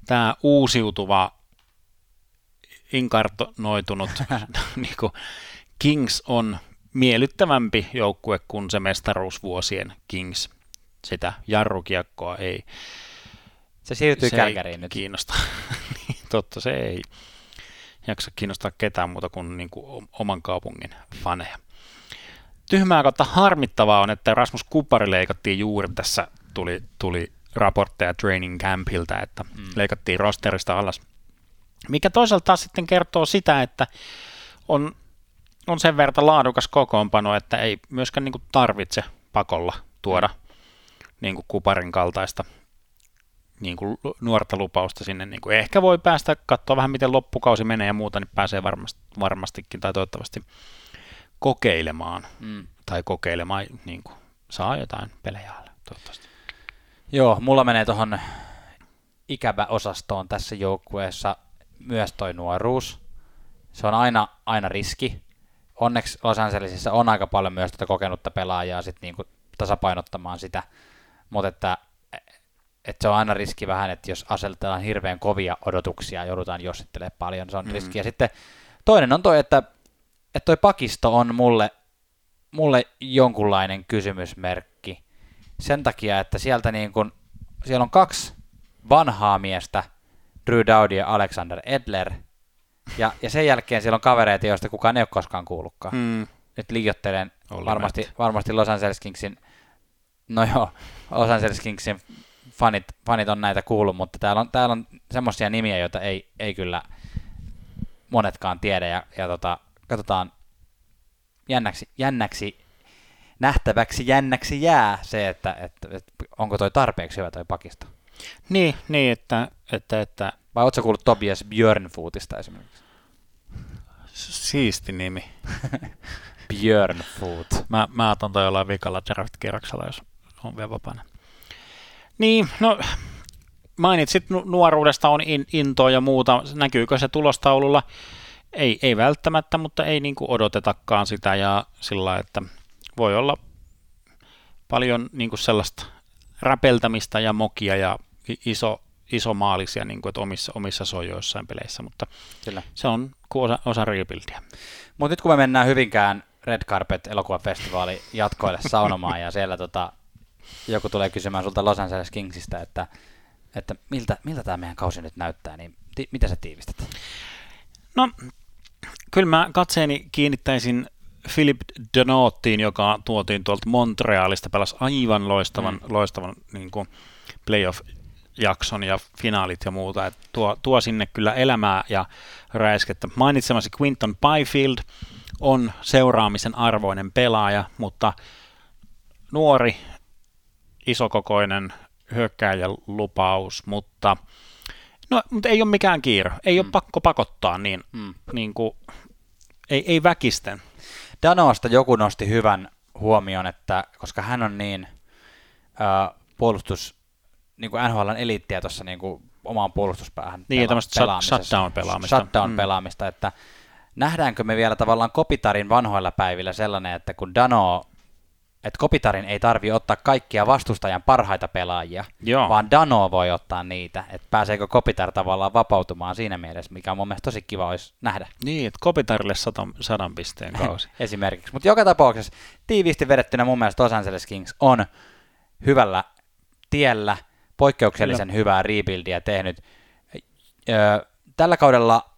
tämä uusiutuva, inkartonoitunut niin kuin Kings on miellyttävämpi joukkue kuin se mestaruusvuosien Kings. Sitä jarrukiekkoa ei. Se siirtyy Kälkäriin nyt. Kiinnosta. Niin, totta, se ei jaksa kiinnostaa ketään muuta kuin, niin kuin oman kaupungin faneja. Tyhmää kautta harmittavaa on, että Rasmus Kupari leikattiin juuri tässä, tuli, tuli raportteja training campiltä, että mm. leikattiin rosterista alas. Mikä toisaalta taas sitten kertoo sitä, että on, on sen verran laadukas kokoonpano, että ei myöskään niin kuin tarvitse pakolla tuoda niin kuin Kuparin kaltaista niin kuin nuorta lupausta sinne. Niin kuin ehkä voi päästä katsoa vähän, miten loppukausi menee ja muuta, niin pääsee varmasti, varmastikin tai toivottavasti kokeilemaan. Mm. Tai kokeilemaan, niin kuin, saa jotain pelejä alle, toivottavasti. Joo, mulla menee tuohon ikävä-osastoon tässä joukkueessa myös toi nuoruus. Se on aina, aina riski. Onneksi Los Angelesissa on aika paljon myös tätä kokenutta pelaajaa sit niinku tasapainottamaan sitä, mutta että että se on aina riski vähän, että jos asetetaan hirveän kovia odotuksia, joudutaan jossittelemaan paljon, se on mm. riski. Ja sitten toinen on toi, että, että toi pakisto on mulle, mulle jonkunlainen kysymysmerkki sen takia, että sieltä niin kun, siellä on kaksi vanhaa miestä, Drew Dowdy ja Alexander Edler, ja, ja sen jälkeen siellä on kavereita, joista kukaan ei ole koskaan kuullutkaan. Mm. Nyt liioittelen varmasti, varmasti Los Angeles Kingsin, no joo, Los Angeles Kingsin fanit, fanit on näitä kuullut, mutta täällä on, täällä on semmoisia nimiä, joita ei, ei kyllä monetkaan tiedä, ja, ja tota, katsotaan jännäksi, jännäksi, nähtäväksi jännäksi jää se, että, että, että onko toi tarpeeksi hyvä toi pakisto. Niin, niin että, että, että... Vai ootko kuullut Tobias Björnfootista esimerkiksi? Siisti nimi. Björnfoot. Mä, mä otan toi jollain vikalla draft-kierroksella, jos on vielä vapaana. Niin, no mainitsit nuoruudesta on in, intoa ja muuta. Näkyykö se tulostaululla? Ei, ei välttämättä, mutta ei niin kuin odotetakaan sitä ja sillä että voi olla paljon niin kuin sellaista räpeltämistä ja mokia ja iso, iso maalisia niin kuin, että omissa, omissa sojoissaan peleissä, mutta Kyllä. se on osa, osa rebuildia. Mutta nyt kun me mennään Hyvinkään Red Carpet elokuvafestivaali jatkoille saunomaan ja siellä tota, joku tulee kysymään sulta Los Angeles Kingsistä, että, että miltä, miltä tämä meidän kausi nyt näyttää, niin ti, mitä sä tiivistät? No, kyllä mä katseeni kiinnittäisin Philip Denottiin, joka tuotiin tuolta Montrealista, pelasi aivan loistavan, mm. loistavan niin kuin playoff-jakson ja finaalit ja muuta. Et tuo, tuo sinne kyllä elämää ja räiskettä. Mainitsemasi Quinton Byfield on seuraamisen arvoinen pelaaja, mutta nuori, isokokoinen hyökkääjän lupaus, mutta, no, mutta ei ole mikään kiire. Ei mm. ole pakko pakottaa niin, mm. niin kuin, ei, ei väkisten. Danoasta joku nosti hyvän huomion, että koska hän on niin äh, puolustus, niin kuin NHLn eliittiä tuossa niin kuin omaan puolustuspäähän niin, pela- pelaamisessa. Shutdown-pelaamista. Shutdown-pelaamista, mm. että nähdäänkö me vielä tavallaan Kopitarin vanhoilla päivillä sellainen, että kun Dano että Kopitarin ei tarvi ottaa kaikkia vastustajan parhaita pelaajia, Joo. vaan Dano voi ottaa niitä, että pääseekö Kopitar tavallaan vapautumaan siinä mielessä, mikä on mun mielestä tosi kiva olisi nähdä. Niin, että Kopitarille sadan, sadan pisteen kausi. Esimerkiksi, mutta joka tapauksessa tiiviisti vedettynä mun mielestä Los Angeles Kings on hyvällä tiellä, poikkeuksellisen Kyllä. hyvää rebuildia tehnyt. Öö, tällä kaudella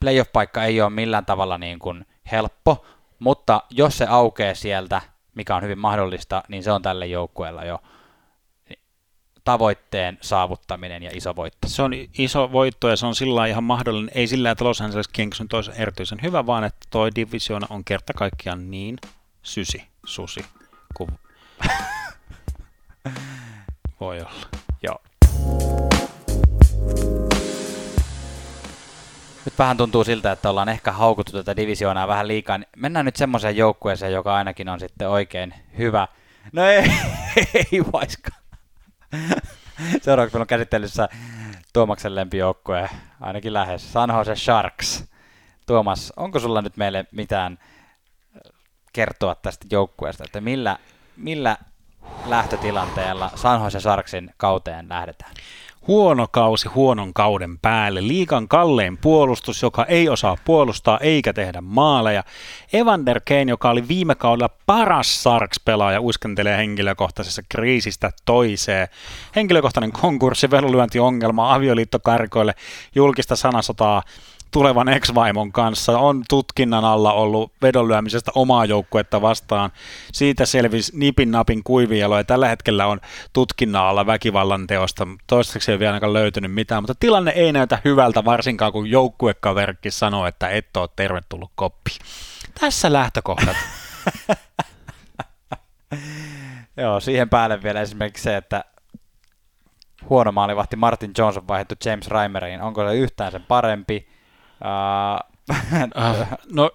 playoff-paikka ei ole millään tavalla niin kuin helppo, mutta jos se aukeaa sieltä mikä on hyvin mahdollista, niin se on tälle joukkueella jo tavoitteen saavuttaminen ja iso voitto. Se on iso voitto ja se on sillä ihan mahdollinen, ei sillä, että Los Angeles Kings on toisen erityisen hyvä, vaan että toi divisiona on kerta kaikkiaan niin sysi, susi, kuin voi olla. Nyt vähän tuntuu siltä, että ollaan ehkä haukuttu tätä divisioonaa vähän liikaa. Mennään nyt semmoiseen joukkueeseen, joka ainakin on sitten oikein hyvä. No ei, ei vaiska. Seuraavaksi meillä on käsittelyssä Tuomaksen lempijoukkue, ainakin lähes, San Jose Sharks. Tuomas, onko sulla nyt meille mitään kertoa tästä joukkueesta, että millä, millä lähtötilanteella San Jose Sharksin kauteen lähdetään? Huono kausi huonon kauden päälle, liikan kallein puolustus, joka ei osaa puolustaa eikä tehdä maaleja. Evander Kane, joka oli viime kaudella paras Sarks-pelaaja, uiskentelee henkilökohtaisessa kriisistä toiseen. Henkilökohtainen konkurssi, velulyöntiongelma, avioliittokarkoille, julkista sanasotaa, tulevan ex-vaimon kanssa on tutkinnan alla ollut vedonlyömisestä omaa joukkuetta vastaan. Siitä selvisi nipin napin kuivielo ja tällä hetkellä on tutkinnan alla väkivallan teosta. Toistaiseksi ei vielä ainakaan löytynyt mitään, mutta tilanne ei näytä hyvältä varsinkaan kun joukkuekaverkki sanoo, että et ole tervetullut koppi. Tässä lähtökohdat. Joo, siihen päälle vielä esimerkiksi se, että huono maalivahti Martin Jones on vaihdettu James Reimeriin. Onko se yhtään sen parempi? Uh, no,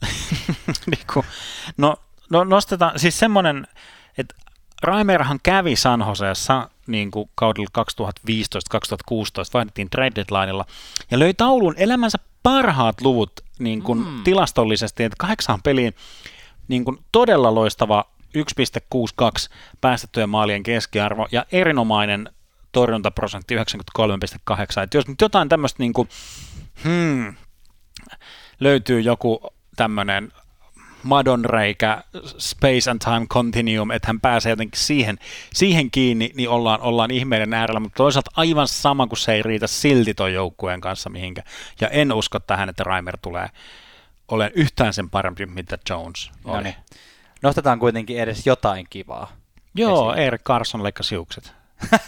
niinku, no, no, nostetaan, siis semmoinen, että Raimerhan kävi San Joseessa niin kuin kaudella 2015-2016, vaihdettiin trade deadlineilla, ja löi taulun elämänsä parhaat luvut niin kuin mm. tilastollisesti, että kahdeksan peliin niin kuin todella loistava 1,62 päästettyjen maalien keskiarvo ja erinomainen torjuntaprosentti 93,8. Että jos nyt jotain tämmöistä niin kuin, hmm, löytyy joku tämmöinen madonreikä, space and time continuum, että hän pääsee jotenkin siihen, siihen kiinni, niin ollaan, ollaan ihmeiden äärellä, mutta toisaalta aivan sama, kun se ei riitä silti ton joukkueen kanssa mihinkä. Ja en usko tähän, että Raimer tulee olen yhtään sen parempi, mitä Jones oli. No niin. Nostetaan kuitenkin edes jotain kivaa. Joo. Erik Carson leikkasi hiukset.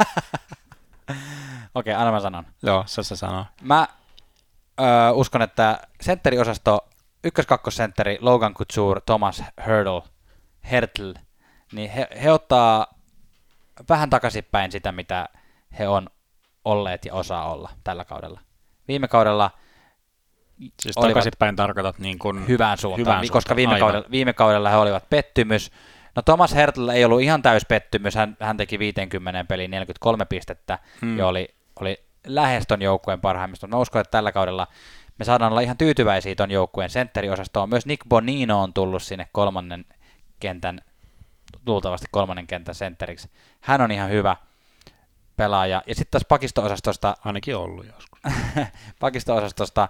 Okei, okay, anna mä sanon. Joo, se se sanoo. Mä öö, uskon, että sentteriosasto, ykkös-kakkosentteri Logan Couture, Thomas Hurdle, Hertl, niin he, he ottaa vähän takaisinpäin sitä, mitä he on olleet ja osaa olla tällä kaudella. Viime kaudella Siis takaisinpäin tarkoitat niin kuin hyvään suuntaan, hyvään suuntaan. koska viime kaudella, viime kaudella he olivat pettymys. No Thomas Hertl ei ollut ihan täys pettymys, hän, hän teki 50 peliin 43 pistettä hmm. ja oli, oli lähes ton joukkueen parhaimmista, mä uskon, että tällä kaudella me saadaan olla ihan tyytyväisiä ton joukkueen sentteriosastoon. Myös Nick Bonino on tullut sinne kolmannen kentän, luultavasti kolmannen kentän sentteriksi. Hän on ihan hyvä pelaaja. Ja sitten taas pakisto-osastosta... Ainakin ollut joskus. pakisto-osastosta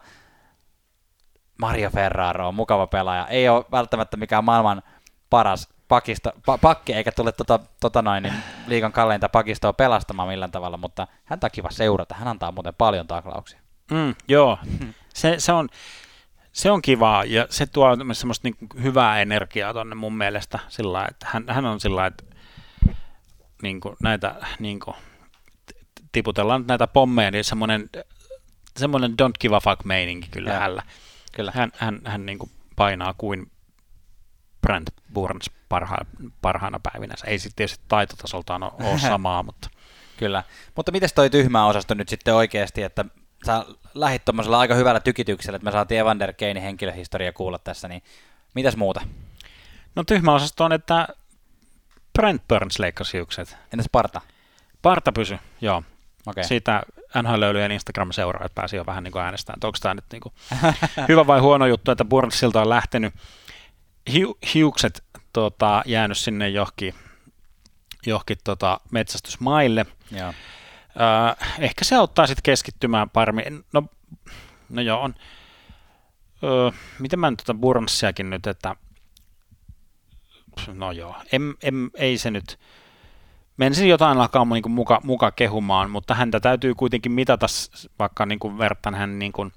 Mario Ferraro on mukava pelaaja. Ei ole välttämättä mikään maailman paras pakisto, pa, pakki, eikä tule tota, tota noin, niin liikan kalleinta pakistoa pelastamaan millään tavalla, mutta häntä on kiva seurata. Hän antaa muuten paljon taklauksia. Mm, joo, se, se, on, se on kivaa ja se tuo semmoista niin hyvää energiaa tonne mun mielestä sillä lailla, että hän, hän on sillä lailla, että niin kuin näitä niin kuin, tiputellaan näitä pommeja, niin semmoinen, semmoinen don't give a fuck meininki kyllä hänellä. Kyllä. Hän, hän, hän niin kuin painaa kuin Brand Burns parha, parhaana päivinä. Ei sitten tietysti taitotasoltaan ole, samaa, mutta Kyllä. Mutta miten toi tyhmä osasto nyt sitten oikeasti, että sä lähit tuommoisella aika hyvällä tykityksellä, että me saatiin Evander Kanein henkilöhistoria kuulla tässä, niin mitäs muuta? no tyhmä osasto on, että Brent Burns leikkasi hiukset. Entäs Parta? Parta pysy, joo. Okay. Siitä NHL-löylyjen Instagram-seuraajat pääsi jo vähän niin kuin äänestämään, että onko tämä nyt niin kuin hyvä vai huono juttu, että Burnsilta on lähtenyt hiu, hiukset tota, jäänyt sinne johonkin, johonkin tota, metsästysmaille. Joo. Öö, ehkä se auttaa sitten keskittymään paremmin. No, no joo, on. Öö, miten mä nyt tota Burnsiakin nyt, että no joo, em, em, ei se nyt, menisin jotain alkaa niin kuin muka, muka kehumaan, mutta häntä täytyy kuitenkin mitata, vaikka niin kuin vertaan hän niin kuin,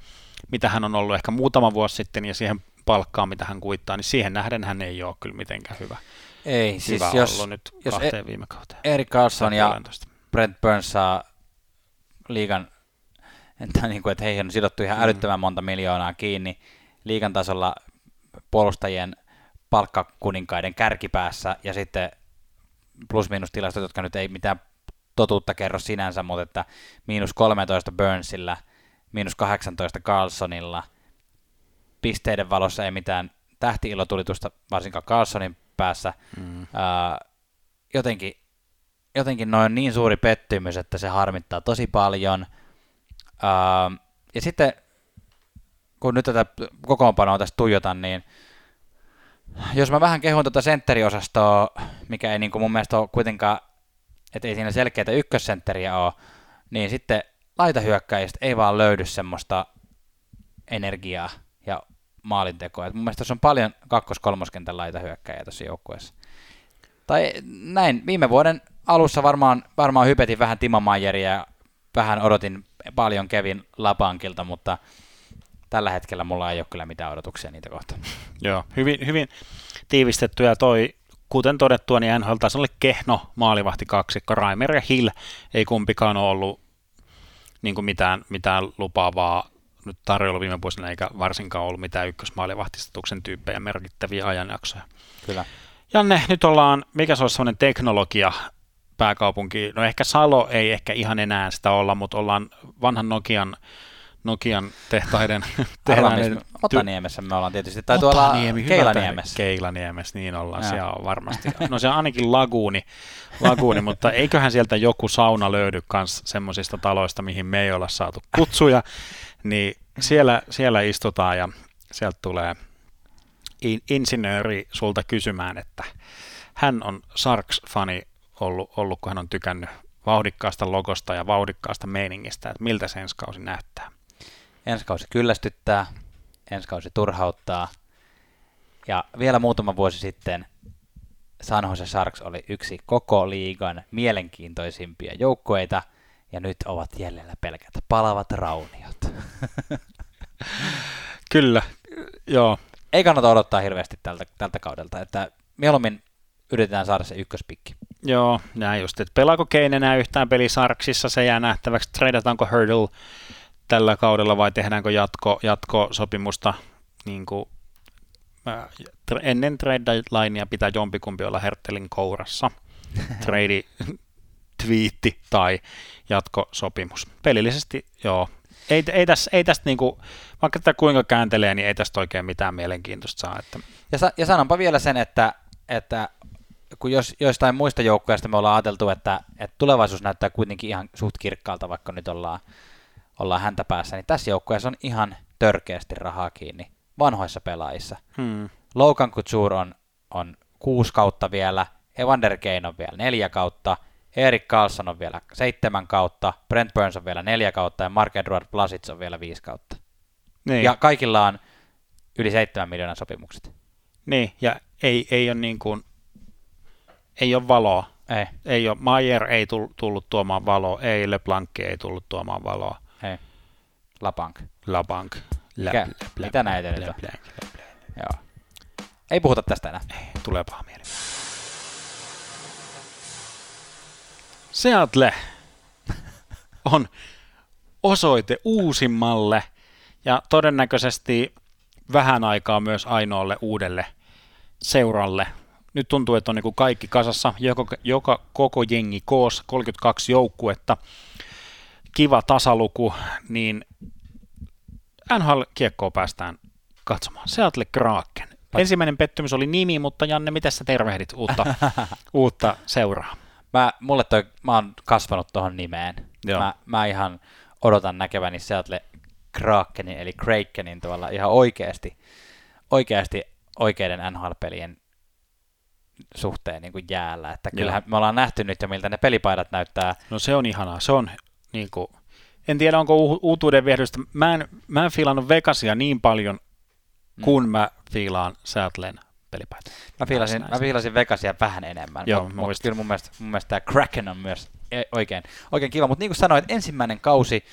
mitä hän on ollut ehkä muutama vuosi sitten ja siihen palkkaan, mitä hän kuittaa, niin siihen nähden hän ei ole kyllä mitenkään hyvä. Ei, siis hyvä jos, ollut nyt jos kahteen viime kauteen. Erik Carlson ja. Brent Burns saa liigan, että, niin kuin, että heihin on sidottu ihan älyttömän monta miljoonaa kiinni liigan tasolla puolustajien palkkakuninkaiden kärkipäässä ja sitten plus-miinus tilastot, jotka nyt ei mitään totuutta kerro sinänsä, mutta että miinus 13 Burnsilla, miinus 18 Carlsonilla, pisteiden valossa ei mitään tähti-ilotulitusta varsinkaan Carlsonin päässä, Mm. Ää, jotenkin, jotenkin noin on niin suuri pettymys, että se harmittaa tosi paljon. Ää, ja sitten, kun nyt tätä kokoonpanoa tästä tuijotan, niin jos mä vähän kehun tuota sentteriosastoa, mikä ei niin kuin mun mielestä ole kuitenkaan, että ei siinä selkeää ykkössentteriä ole, niin sitten laitahyökkäjistä ei vaan löydy semmoista energiaa maalintekoa. Et mun mielestä on paljon kakkos-kolmoskentän laitahyökkäjiä tuossa joukkueessa. Tai näin, viime vuoden alussa varmaan, varmaan hypetin vähän Timo Mayeria ja vähän odotin paljon Kevin Lapankilta, mutta tällä hetkellä mulla ei ole kyllä mitään odotuksia niitä kohtaan. Joo, hyvin, hyvin tiivistetty ja toi, kuten todettua, niin NHL tasolle kehno maalivahti kaksikko, Raimer ja Hill ei kumpikaan ole ollut niin kuin mitään, mitään lupaavaa nyt tarjolla viime vuosina, eikä varsinkaan ollut mitään ykkösmaalivahtistatuksen tyyppejä merkittäviä ajanjaksoja. Kyllä. Janne, nyt ollaan, mikä se olisi sellainen teknologia pääkaupunki, no ehkä Salo ei ehkä ihan enää sitä olla, mutta ollaan vanhan Nokian, Nokian tehtaiden, tehtaiden Otaniemessä me ollaan tietysti, tai tuolla Otaniemi, Keilaniemessä. Keilaniemessä, niin ollaan, Joo. siellä on varmasti. No se on ainakin laguuni, laguuni mutta eiköhän sieltä joku sauna löydy kans semmoisista taloista, mihin me ei olla saatu kutsuja, niin siellä, siellä istutaan ja sieltä tulee in- insinööri sulta kysymään, että hän on Sarks-fani ollut, ollut, kun hän on tykännyt vauhdikkaasta logosta ja vauhdikkaasta meiningistä, että miltä se ensi kausi näyttää. Ensi kausi kyllästyttää, ensi kausi turhauttaa. Ja vielä muutama vuosi sitten San Jose Sharks oli yksi koko liigan mielenkiintoisimpia joukkueita, ja nyt ovat jäljellä pelkät palavat rauniot. Kyllä, joo, Ei kannata odottaa hirveästi tältä, tältä kaudelta, että mieluummin yritetään saada se ykköspikki. Joo, näin just, että pelaako Kane enää yhtään peli Sarksissa, se jää nähtäväksi, tradataanko Hurdle tällä kaudella vai tehdäänkö jatko, jatkosopimusta niin kuin, tra- ennen trade deadlinea pitää jompikumpi olla Hertelin kourassa. Trade twiitti tai jatkosopimus. Pelillisesti joo. Ei, ei, tästä, ei tästä niinku, vaikka tätä kuinka kääntelee, niin ei tästä oikein mitään mielenkiintoista saa. Että, Ja, sa- ja sanonpa vielä sen, että, että kun jos, joistain muista joukkueista me ollaan ajateltu, että, että tulevaisuus näyttää kuitenkin ihan suht kirkkaalta, vaikka nyt ollaan, ollaan häntä päässä, niin tässä joukkueessa on ihan törkeästi rahaa kiinni vanhoissa pelaajissa. hmm, Logan Couture on, on kuusi kautta vielä, Evander Kane on vielä neljä kautta, Erik Carlson on vielä seitsemän kautta, Brent Burns on vielä neljä kautta ja Mark Edward Blasits on vielä viisi kautta. niin. Ja kaikilla on yli 7 miljoonan sopimukset. Niin, ja ei, ei ole niin kuin, ei ole valoa. Ei, Ei ole, Mayer ei tull- tullut tuomaan valoa, ei LeBlanc ei tullut tuomaan valoa. ei. Labank. Labank. Lä, mitä näitä nyt on? Joo. Ei puhuta tästä enää. Tulee paha mieli. Seattle on osoite uusimmalle ja todennäköisesti vähän aikaa myös ainoalle uudelle seuralle. Nyt tuntuu, että on niin kuin kaikki kasassa, joka, joka koko jengi koos, 32 joukkuetta, kiva tasaluku, niin NHL-kiekkoa päästään katsomaan. Seattle Kraken. Ensimmäinen pettymys oli nimi, mutta Janne, mitä sä tervehdit uutta, uutta seuraa? Mä, mulle toi, mä oon kasvanut tuohon nimeen. Joo. Mä, mä ihan odotan näkeväni Seattle Krakenin, eli Krakenin tuolla ihan oikeasti, oikeasti oikeiden NHL-pelien suhteen niin kuin jäällä. Että Joo. kyllähän me ollaan nähty nyt jo, miltä ne pelipaidat näyttää. No se on ihanaa. Se on niin kuin, en tiedä onko u- uutuuden viehdystä. Mä en, mä en fiilannut Vegasia niin paljon, kun mä fiilaan Seattlen pelipaita. Mä fiilasin, mä fiilasin Vegasia vähän enemmän. Joo, mä mut muistan. kyllä mun mielestä, mun mielestä tämä Kraken on myös e- oikein, oikein kiva. Mutta niin kuin sanoit, ensimmäinen kausi,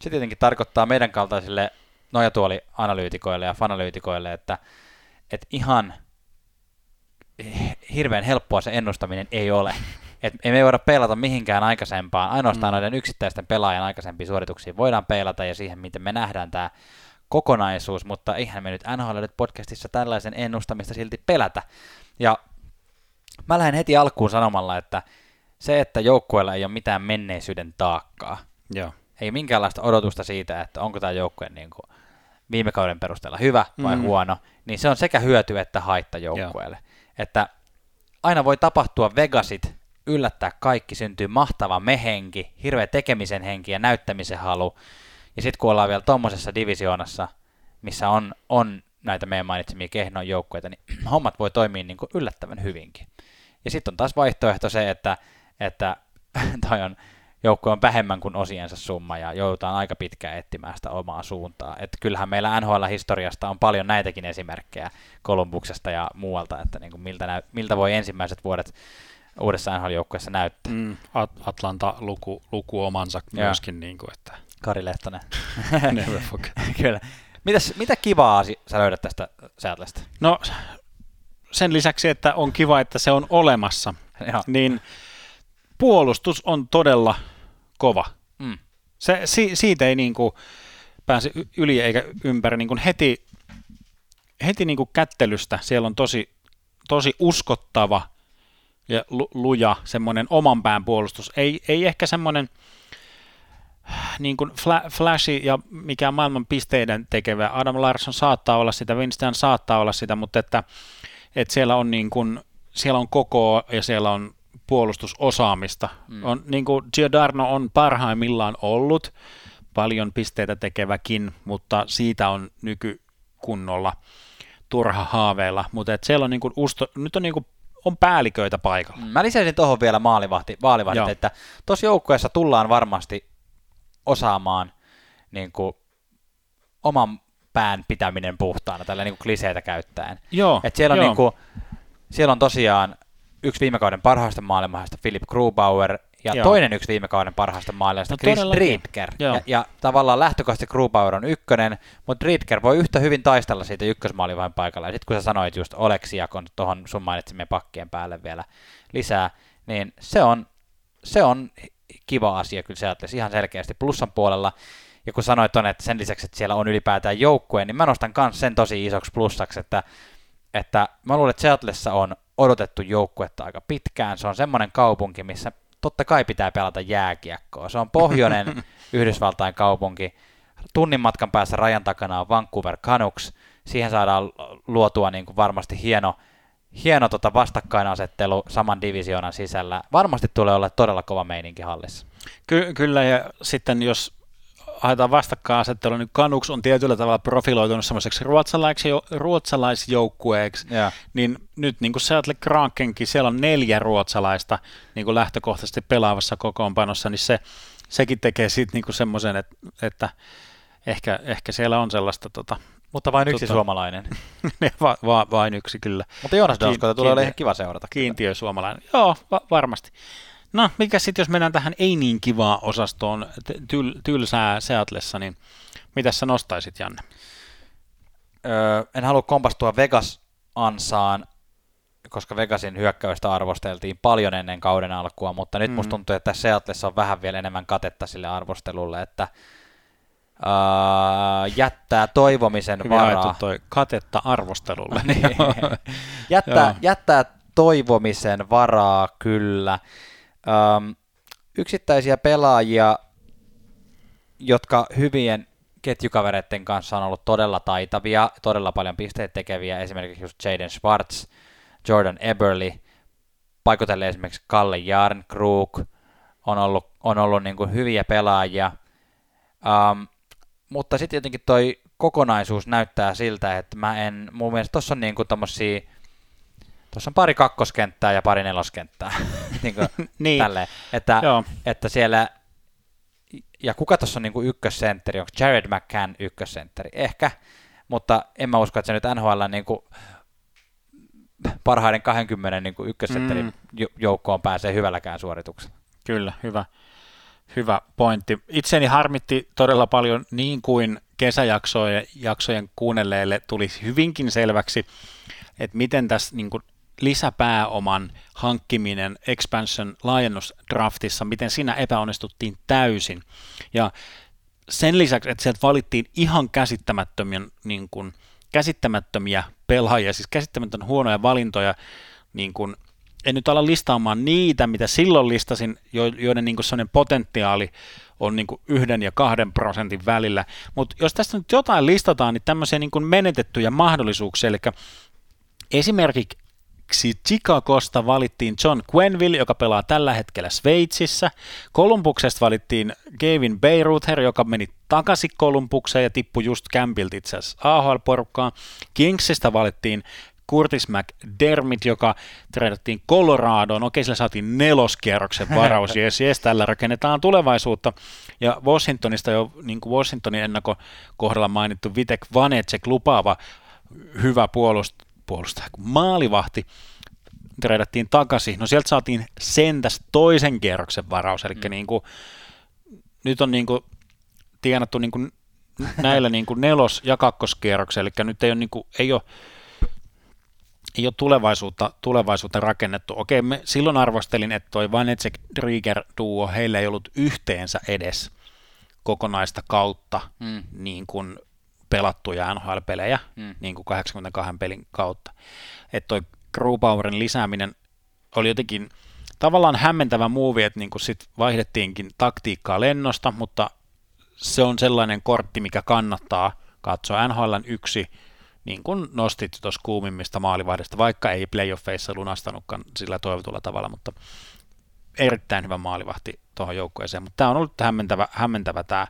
se tietenkin tarkoittaa meidän kaltaisille nojatuoli-analyytikoille ja fanalyytikoille, että, että ihan hirveän helppoa se ennustaminen ei ole. Et ei me voida peilata mihinkään aikaisempaan, ainoastaan mm. noiden yksittäisten pelaajan aikaisempiin suorituksiin voidaan peilata ja siihen, miten me nähdään tämä kokonaisuus, mutta eihän me nyt NHL podcastissa tällaisen ennustamista silti pelätä. Ja mä lähden heti alkuun sanomalla, että se, että joukkueella ei ole mitään menneisyyden taakkaa, Joo. ei minkäänlaista odotusta siitä, että onko tämä joukkue niin kuin viime kauden perusteella hyvä vai Mm. huono, niin se on sekä hyöty että haitta joukkueelle. Että aina voi tapahtua Vegasit, yllättää kaikki, syntyy mahtava mehenki, hirveä tekemisen henki ja näyttämisen halu. Ja sitten kun ollaan vielä tuommoisessa divisioonassa, missä on, on näitä meidän mainitsemia kehnon joukkueita, niin hommat voi toimia niin kuin yllättävän hyvinkin. Ja sitten on taas vaihtoehto se, että, että toi on, joukkue on vähemmän kuin osiensa summa ja joudutaan aika pitkään etsimään sitä omaa suuntaa. Et kyllähän meillä NHL-historiasta on paljon näitäkin esimerkkejä Kolumbuksesta ja muualta, että niin kuin miltä, näy, miltä voi ensimmäiset vuodet uudessa NHL-joukkueessa näyttää. Mm, At- Atlanta luku, luku omansa myöskin, niin kuin, että Kari Lehtonen. never forget. Kyllä. Mitäs, mitä kivaa sä löydät tästä Seatlesta? No sen lisäksi, että on kiva, että se on olemassa, Joo. niin puolustus on todella kova. Mm. Se, si, siitä ei niin kuin pääse yli eikä ympäri niin kuin heti, heti niin kuin kättelystä. Siellä on tosi, tosi uskottava ja lu, luja semmoinen oman pään puolustus. Ei, ei ehkä semmoinen niin kuin fla, flashy ja mikä maailman pisteiden tekevä. Adam Larsson saattaa olla sitä, Winston saattaa olla sitä, mutta että, että siellä on niin kuin, siellä on koko ja siellä on puolustusosaamista. Mm. On, niin kuin Giordano on parhaimmillaan ollut, paljon pisteitä tekeväkin, mutta siitä on nykykunnolla turha haaveilla. Mutta et siellä on niin kuin usto, nyt on, niin kuin, on päälliköitä paikalla. Mä lisäisin tuohon vielä maalivahti, maalivahdit, Joo. että tuossa joukkueessa tullaan varmasti osaamaan niin kuin, oman pään pitäminen puhtaana, tällä niin kuin kliseitä käyttäen. Joo, Et siellä, on joo. niin kuin, siellä on tosiaan yksi viime kauden parhaista maalimahdista Philip Grubauer ja Joo. toinen yksi viime kauden parhaista maalimahdista No Chris. Joo. Ja, ja, tavallaan lähtökohtaisesti Grubauer on ykkönen, mutta Driedger voi yhtä hyvin taistella siitä ykkösmaalivahdin paikalla. Ja sitten kun sä sanoit just Oleksiakon tuohon sun mainitsemien pakkien päälle vielä lisää, niin se on, se on kiva asia kyllä Seattleissa ihan selkeästi plussan puolella. Ja kun sanoit on, että sen lisäksi, että siellä on ylipäätään joukkue, niin mä nostan myös sen tosi isoksi plussaksi, että, että mä luulen, että Seattlessa on odotettu joukkuetta aika pitkään. Se on semmoinen kaupunki, missä totta kai pitää pelata jääkiekkoa. Se on pohjoinen Yhdysvaltain kaupunki. Tunnin matkan päässä rajan takana on Vancouver Canucks. Siihen saadaan luotua niin kuin varmasti hieno, hieno tota vastakkainasettelu saman divisioonan sisällä. Varmasti tulee olla todella kova meininki hallissa. Ky- kyllä, ja sitten jos haetaan vastakkainasettelua, niin Canucks on tietyllä tavalla profiloitunut semmoiseksi ruotsalaisjoukkueeksi, Yeah. niin nyt niin kuin Seattle Krakenkin, siellä on neljä ruotsalaista niin kuin lähtökohtaisesti pelaavassa kokoonpanossa, niin se, sekin tekee siitä niin semmoisen, että, että ehkä, ehkä siellä on sellaista tota, Mutta vain yksi Tota- suomalainen. va, va, vain yksi kyllä. Mutta Joonas Kiin- Donskota tulee olemaan kiva seurata. Kiintiö suomalainen. Joo, va- varmasti. No, mikä sitten, jos mennään tähän ei niin kivaa osastoon, tyl- tylsää Seatlessa, niin mitä sä nostaisit, Janne? Öö, en halua kompastua Vegas-ansaan, koska Vegasin hyökkäystä arvosteltiin paljon ennen kauden alkua, mutta nyt Mm. musta tuntuu, että Seatlessa on vähän vielä enemmän katetta sille arvostelulle, että öö, jättää toivomisen Hyvin varaa. toi katetta arvostelulle. Niin. jättää, jättää toivomisen varaa kyllä. Öm, yksittäisiä pelaajia, jotka hyvien ketjukavereiden kanssa on ollut todella taitavia, todella paljon pisteitä tekeviä, esimerkiksi just Jaden Schwartz, Jordan Eberly, paikotelle esimerkiksi Kalle Jarnkrug, on ollut, on ollut niin kuin hyviä pelaajia, um, mutta sitten jotenkin toi kokonaisuus näyttää siltä, että mä en, mun mielestä tossa on niin kuin tommosia, tossa on pari kakkoskenttää ja pari neloskenttää, niin kuin niin, tälleen, että, joo. että siellä, ja kuka tuossa on niin ykkössentteri, onko Jared McCann ykkössentteri? Ehkä, mutta en mä usko, että se nyt NHL niin kuin parhaiden 20 niin ykkössentterin mm. joukkoon pääsee hyvälläkään suorituksella. Kyllä, hyvä, hyvä pointti. Itseni harmitti todella paljon niin kuin kesäjaksojen jaksojen kuunnelleille tuli hyvinkin selväksi, että miten tässä niin kuin lisäpääoman hankkiminen expansion laajennusdraftissa, miten siinä epäonnistuttiin täysin. Ja sen lisäksi, että sieltä valittiin ihan käsittämättömiä, niin kuin, käsittämättömiä pelaajia, siis käsittämättömän huonoja valintoja, niin kuin, en nyt ala listaamaan niitä, mitä silloin listasin, jo- joiden niin sellainen potentiaali on niin kuin yhden ja kahden prosentin välillä. Mutta jos tästä nyt jotain listataan, niin tämmöisiä niin kuin menetettyjä mahdollisuuksia, eli esimerkiksi Chicagosta valittiin John Quenville, joka pelaa tällä hetkellä Sveitsissä. Columbuksesta valittiin Gavin Beiruther, joka meni takaisin Columbukseen ja tippui just Campilta itse asiassa AHL-porukkaan. Kingsistä valittiin Curtis McDermott, joka treidattiin Coloradoon. Okei, sillä saatiin neloskierroksen varaus, jes, jes, tällä rakennetaan tulevaisuutta. Ja Washingtonista jo niin kuin Washingtonin ennakkokohdalla mainittu Vitek Vanecek lupaava hyvä puolust- puolustaja, maalivahti treidattiin takaisin. No sieltä saatiin sentäs toisen kierroksen varaus, eli mm. niin kuin, nyt on niin kuin tienattu niin kuin näillä niin kuin nelos- ja kakkoskierroksen, eli nyt ei ole, niin kuin, ei ole ei ole tulevaisuutta, tulevaisuutta rakennettu. Okei, me silloin arvostelin, että toi Vanecek Drieger duo, heillä ei ollut yhteensä edes kokonaista kautta Mm. niin kuin pelattuja NHL-pelejä, Mm. niin kuin 82 pelin kautta. Että toi Grubauerin lisääminen oli jotenkin tavallaan hämmentävä muuvi, että niin kuin sit vaihdettiinkin taktiikkaa lennosta, mutta se on sellainen kortti, mikä kannattaa katsoa. NHLn yksi, niin kuin nostit tuossa kuumimmista maalivahdesta, vaikka ei playoffeissa lunastanutkaan sillä toivotulla tavalla, mutta erittäin hyvä maalivahti tuohon joukkueeseen. Mutta tämä on ollut hämmentävä, hämmentävä tämä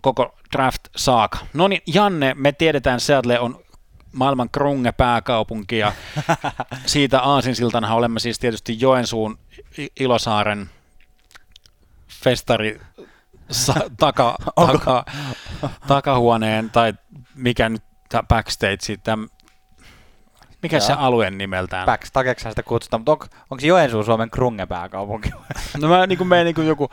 koko draft saaka. No niin, Janne, me tiedetään, Seattle on maailman krunge pääkaupunki ja siitä aasinsiltana olemme siis tietysti Joensuun Ilosaaren festari sa- taka, taka, takahuoneen tai mikä nyt backstage, täm, mikä se Joo. alueen nimeltään? Back, takeksihan sitä kutsutaan, mutta on, onko Joensuu Suomen krunge pääkaupunki? No mä niin kuin menen niin kuin joku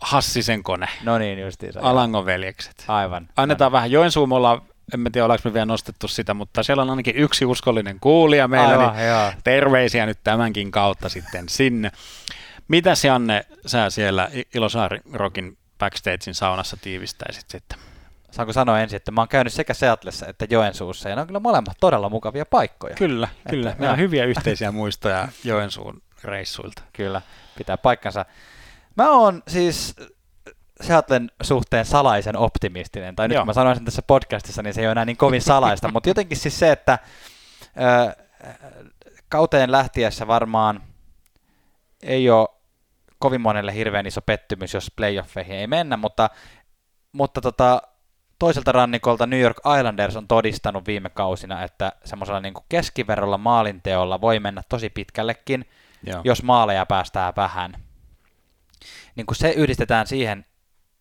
Hassisen kone, no niin, justiinsa. Alangon veljekset. Aivan. Annetaan vähän Joensuun, me ollaan, en mä tiedä ollaanko me vielä nostettu sitä, mutta siellä on ainakin yksi uskollinen kuulija meillä, Aivan, niin joo. terveisiä nyt tämänkin kautta sitten sinne. Mitäs Janne, sä siellä Ilosaari Rockin backstagein saunassa tiivistäisit sitten? Saanko sanoa ensin, että mä oon käynyt sekä Seatlessa että Joensuussa, ja ne on kyllä molemmat todella mukavia paikkoja. Kyllä, kyllä. Meillä on hyviä yhteisiä muistoja Joensuun reissuilta. Kyllä, pitää paikkansa. Mä oon siis Seattlen suhteen salaisen optimistinen, tai nyt Joo. kun mä sanoisin tässä podcastissa, niin se ei ole enää niin kovin salaista, mutta jotenkin siis se, että ö, kauteen lähtiessä varmaan ei ole kovin monelle hirveän iso pettymys, jos playoffeihin ei mennä, mutta, mutta tota, toiselta rannikolta New York Islanders on todistanut viime kausina, että semmoisella niin keskiverrolla maalinteolla voi mennä tosi pitkällekin, Joo. jos maaleja päästään vähän. Niin kun se yhdistetään siihen,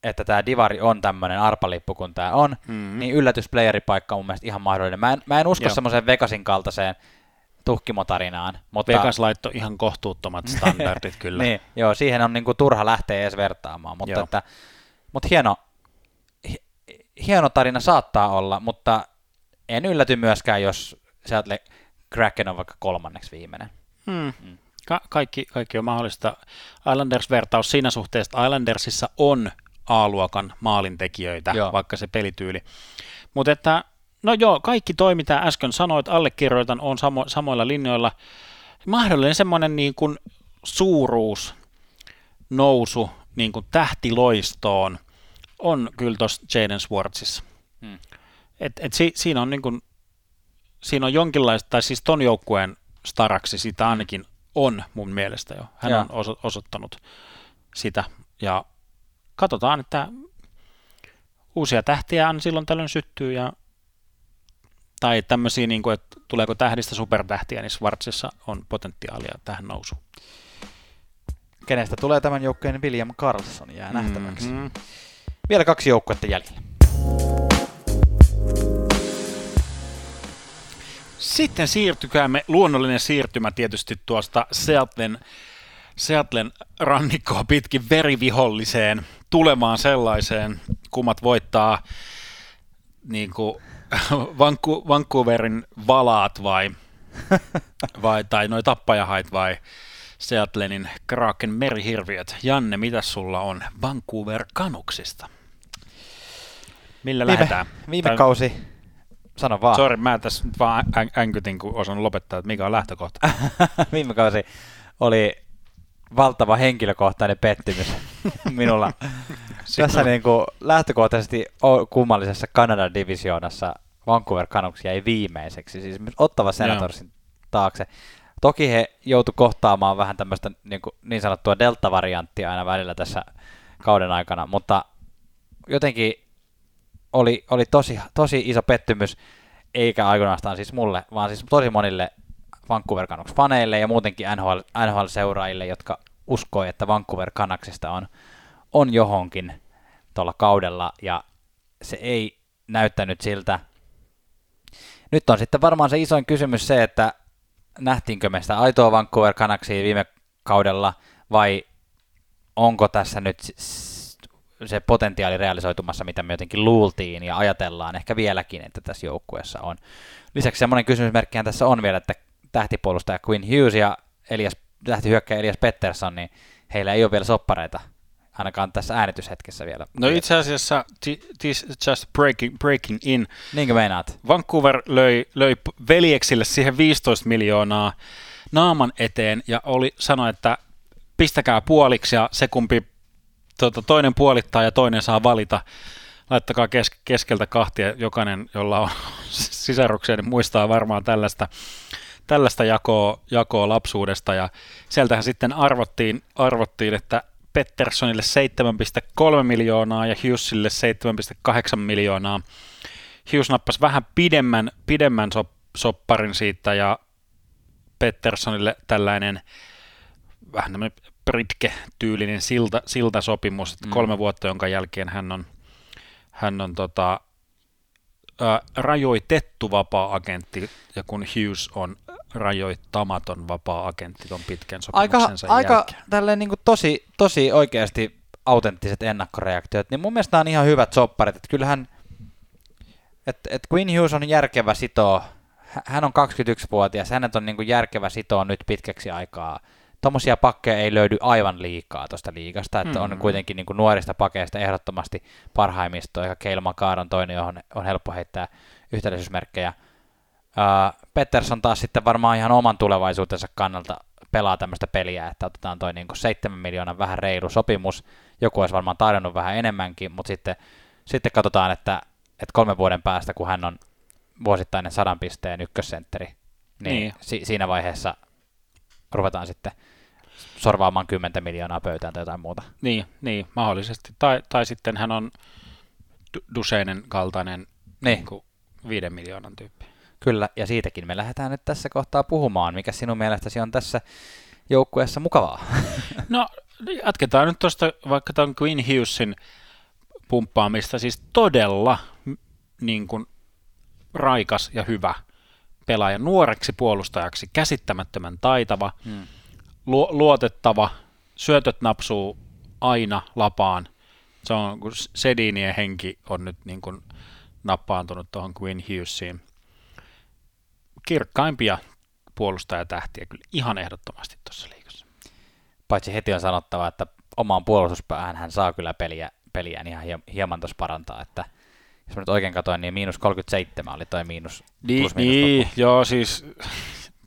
että tämä Divari on tämmöinen arpalippu kuin tämä on, mm-hmm. niin yllätysplayeripaikka on mun mielestä ihan mahdollinen. Mä en, mä en usko semmoiseen Vegasin kaltaiseen tuhkimotarinaan. Mutta... Vegas laittoi ihan kohtuuttomat standardit kyllä. niin, joo, siihen on niinku turha lähteä edes vertaamaan, mutta, että, mutta hieno, hieno tarina saattaa olla, mutta en ylläty myöskään, jos Seattle Kraken on vaikka kolmanneksi viimeinen. Hmm. Hmm. Ka- kaikki, kaikki on mahdollista. Islanders-vertaus siinä suhteessa, että Islandersissa on A-luokan maalintekijöitä, joo. vaikka se pelityyli. Mutta että, no joo, kaikki toi, mitä äsken sanoit, allekirjoitan, on samo- samoilla linjoilla. Mahdollinen semmoinen niin kuin suuruus, nousu niin kuin tähtiloistoon on kyllä tuossa Jaden Swartzissa. Hmm. Et, et si, siinä on niin kuin, siinä on jonkinlaista, tai siis ton joukkueen staraksi sitä ainakin on mun mielestä jo. Hän ja. on oso, osoittanut sitä, ja katsotaan, että uusia tähtiä on silloin tällöin syttyy, ja tai tämmöisiä, niin kuin, että tuleeko tähdistä supertähtiä, niin Schwarzissa on potentiaalia tähän nousuun. Kenestä tulee tämän joukkueen William Carlson, jää nähtäväksi. Mm-hmm. Vielä kaksi joukkuetta jäljellä. Sitten siirtykäämme, luonnollinen siirtymä tietysti tuosta Seattlen, Seattlen rannikkoa pitkin veriviholliseen tulemaan sellaiseen, kummat voittaa niin kuin Vancouverin valaat vai, vai tai noi tappajahait vai Seattlenin Kraken merihirviöt. Janne, mitä sulla on Vancouver Kanuksista? Millä viime, lähdetään? Viime tai... kausi, sano vaan. Sori, mä tässä nyt vaan änkytin, kun osan lopettaa, että mikä on lähtökohta. viime kausi oli valtava henkilökohtainen pettymys minulla. Tässä niin kuin lähtökohtaisesti kummallisessa Kanadan divisioonassa Vancouver Canucks jäi viimeiseksi, siis ottava Senatorsin taakse. Toki he joutu kohtaamaan vähän tämmöistä niin, kuin, niin sanottua delta-varianttia aina välillä tässä kauden aikana, mutta jotenkin oli, oli tosi, tosi iso pettymys, eikä aikoinaan siis mulle, vaan siis tosi monille Vancouver Canucks faneille ja muutenkin NHL, NHL-seuraajille, jotka uskoi, että Vancouver Canucksista on, on johonkin tuolla kaudella, ja se ei näyttänyt siltä. Nyt on sitten varmaan se isoin kysymys se, että nähtiinkö me sitä aitoa Vancouver Canucksia viime kaudella, vai onko tässä nyt se potentiaali realisoitumassa, mitä me jotenkin luultiin ja ajatellaan ehkä vieläkin, että tässä joukkueessa on. Lisäksi semmoinen kysymysmerkkihän tässä on vielä, että tähtipuolustaja Quinn Hughes ja Elias, tähtihyökkäjä Elias Pettersson, niin heillä ei ole vielä soppareita ainakaan tässä äänityshetkessä vielä. No itse asiassa, this just breaking, breaking in. Niinkö meinaat? Vancouver löi, löi veljeksille siihen 15 miljoonaa naaman eteen ja oli sanoi, että pistäkää puoliksi ja se kumpi tuota, toinen puolittaa ja toinen saa valita. Laittakaa kes, keskeltä kahtia, jokainen, jolla on sisaruksia, niin muistaa varmaan tällaista, tällaista jakoa, jakoa lapsuudesta. Ja sieltähän sitten arvottiin, arvottiin että Petterssonille 7,3 miljoonaa ja Hughesille 7,8 miljoonaa. Hughes nappasi vähän pidemmän, pidemmän sop, sopparin siitä ja Petterssonille tällainen vähän Britke-tyylinen silta, siltasopimus, että mm. kolme vuotta, jonka jälkeen hän on, hän on tota, ää, rajoitettu vapaa-agentti, ja kun Hughes on rajoittamaton vapaa-agentti tuon pitkän sopimuksensa aika, jälkeen. Aika tälleen niin tosi, tosi oikeasti autenttiset ennakkoreaktiot, niin mun mielestä on ihan hyvät sopparit, että kyllähän, että et Quinn Hughes on järkevä sitoo, hän on 21-vuotias, hänet on niin järkevä sitoa nyt pitkäksi aikaa tuommoisia pakkeja ei löydy aivan liikaa tuosta liikasta, että mm-hmm. on kuitenkin niin kuin nuorista pakeista ehdottomasti parhaimmisto, ja Keil Makar on toinen, johon on helppo heittää yhtäläisyysmerkkejä. Uh, Pettersson taas sitten varmaan ihan oman tulevaisuutensa kannalta pelaa tämmöistä peliä, että otetaan toi niin 7 miljoonan vähän reilu sopimus, joku olisi varmaan tarjonnut vähän enemmänkin, mutta sitten, sitten katsotaan, että, että kolmen vuoden päästä, kun hän on vuosittainen sadan pisteen ykkössentteri, niin, niin. Si- siinä vaiheessa ruvetaan sitten sorvaamaan 10 miljoonaa pöytään tai jotain muuta. Niin, niin mahdollisesti. Tai, tai sitten hän on Duseinen kaltainen niin. Niin kuin viiden miljoonan tyyppi. Kyllä, ja siitäkin me lähdetään nyt tässä kohtaa puhumaan. Mikä sinun mielestäsi on tässä joukkueessa mukavaa? No, jatketaan nyt tuosta vaikka tämän Queen Hughesin pumppaamista, siis todella niin kuin, raikas ja hyvä pelaaja, nuoreksi puolustajaksi, käsittämättömän taitava, hmm. Lu- luotettava, syötöt napsuu aina lapaan. Se on, kun Sedinien henki on nyt niin kuin nappaantunut tuohon Queen Hughesiin. Kirkkaimpia puolustajatähtiä kyllä ihan ehdottomasti tuossa liikassa. Paitsi heti on sanottava, että omaan puolustuspäähän hän saa kyllä peliä, peliä ihan hieman tuossa parantaa, että jos mä nyt oikein katsoin, niin miinus 37 oli toi miinus. Niin, niin joo, siis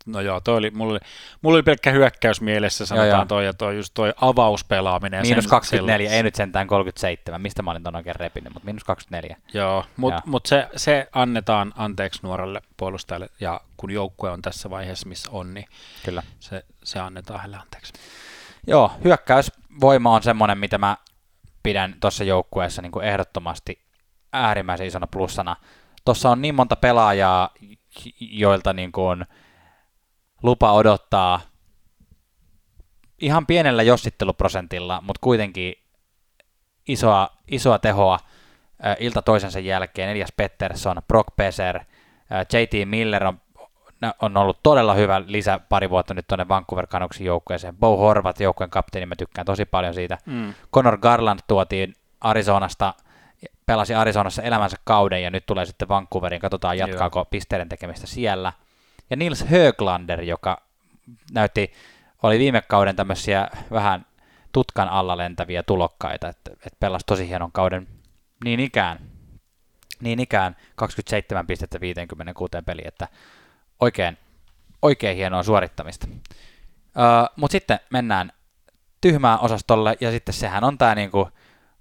no joo, toi oli, mulla, oli, mulla oli pelkkä hyökkäys mielessä, sanotaan joo, joo. toi, ja toi, just toi avauspelaaminen. Miinus 24, ei nyt sentään 37, mistä mä olin ton oikein repinyt, mutta miinus 24. Joo, mutta mut se, se annetaan anteeksi nuorelle puolustajalle, ja kun joukkue on tässä vaiheessa, missä on, niin Kyllä. Se, se annetaan hänelle anteeksi. Joo, hyökkäysvoima on semmoinen, mitä mä pidän tuossa joukkueessa niin kuin ehdottomasti äärimmäisen isona plussana. Tuossa on niin monta pelaajaa, joilta niin kuin lupa odottaa ihan pienellä jossitteluprosentilla, mutta kuitenkin isoa, isoa tehoa ilta toisensa jälkeen. Elias Pettersson, Brock Peser, JT Miller on, on ollut todella hyvä lisä pari vuotta nyt tuonne Vancouver Canucksin joukkueeseen. Bo Horvat, joukkueen kapteeni, mä tykkään tosi paljon siitä. Mm. Conor Garland tuotiin Arizonasta – pelasi Arizonassa elämänsä kauden ja nyt tulee sitten Vancouveriin, katsotaan jatkaako Joo. pisteiden tekemistä siellä. Ja Nils Höglander, joka näytti, oli viime kauden tämmöisiä vähän tutkan alla lentäviä tulokkaita, että, että pelasi tosi hienon kauden niin ikään. Niin ikään 27 pistettä 56 peli, että oikein, oikein hienoa suorittamista. Uh, Mutta sitten mennään tyhmään osastolle, ja sitten sehän on tämä niinku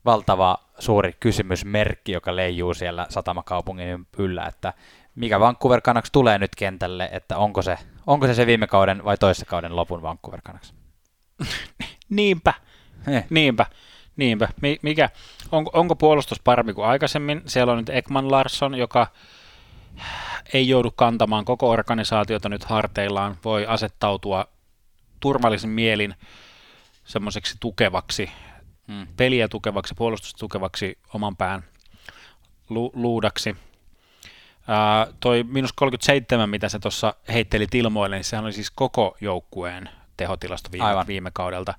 valtava suuri kysymysmerkki, joka leijuu siellä satamakaupungin yllä, että mikä Vancouver Canucks tulee nyt kentälle, että onko se, onko se se viime kauden vai toisessa kauden lopun Vancouver Canucks? niinpä, eh. niinpä, niinpä. Mikä, on, onko puolustus parempi kuin aikaisemmin? Siellä on nyt Ekman Larsson, joka ei joudu kantamaan koko organisaatiota nyt harteillaan, voi asettautua turvallisin mielin semmoiseksi tukevaksi mm. peliä tukevaksi, puolustusta tukevaksi oman pään lu- luudaksi. Toi minus 37, mitä se tuossa heitteli ilmoille, niin sehän oli siis koko joukkueen tehotilasto viime, Aivan. viime kaudelta.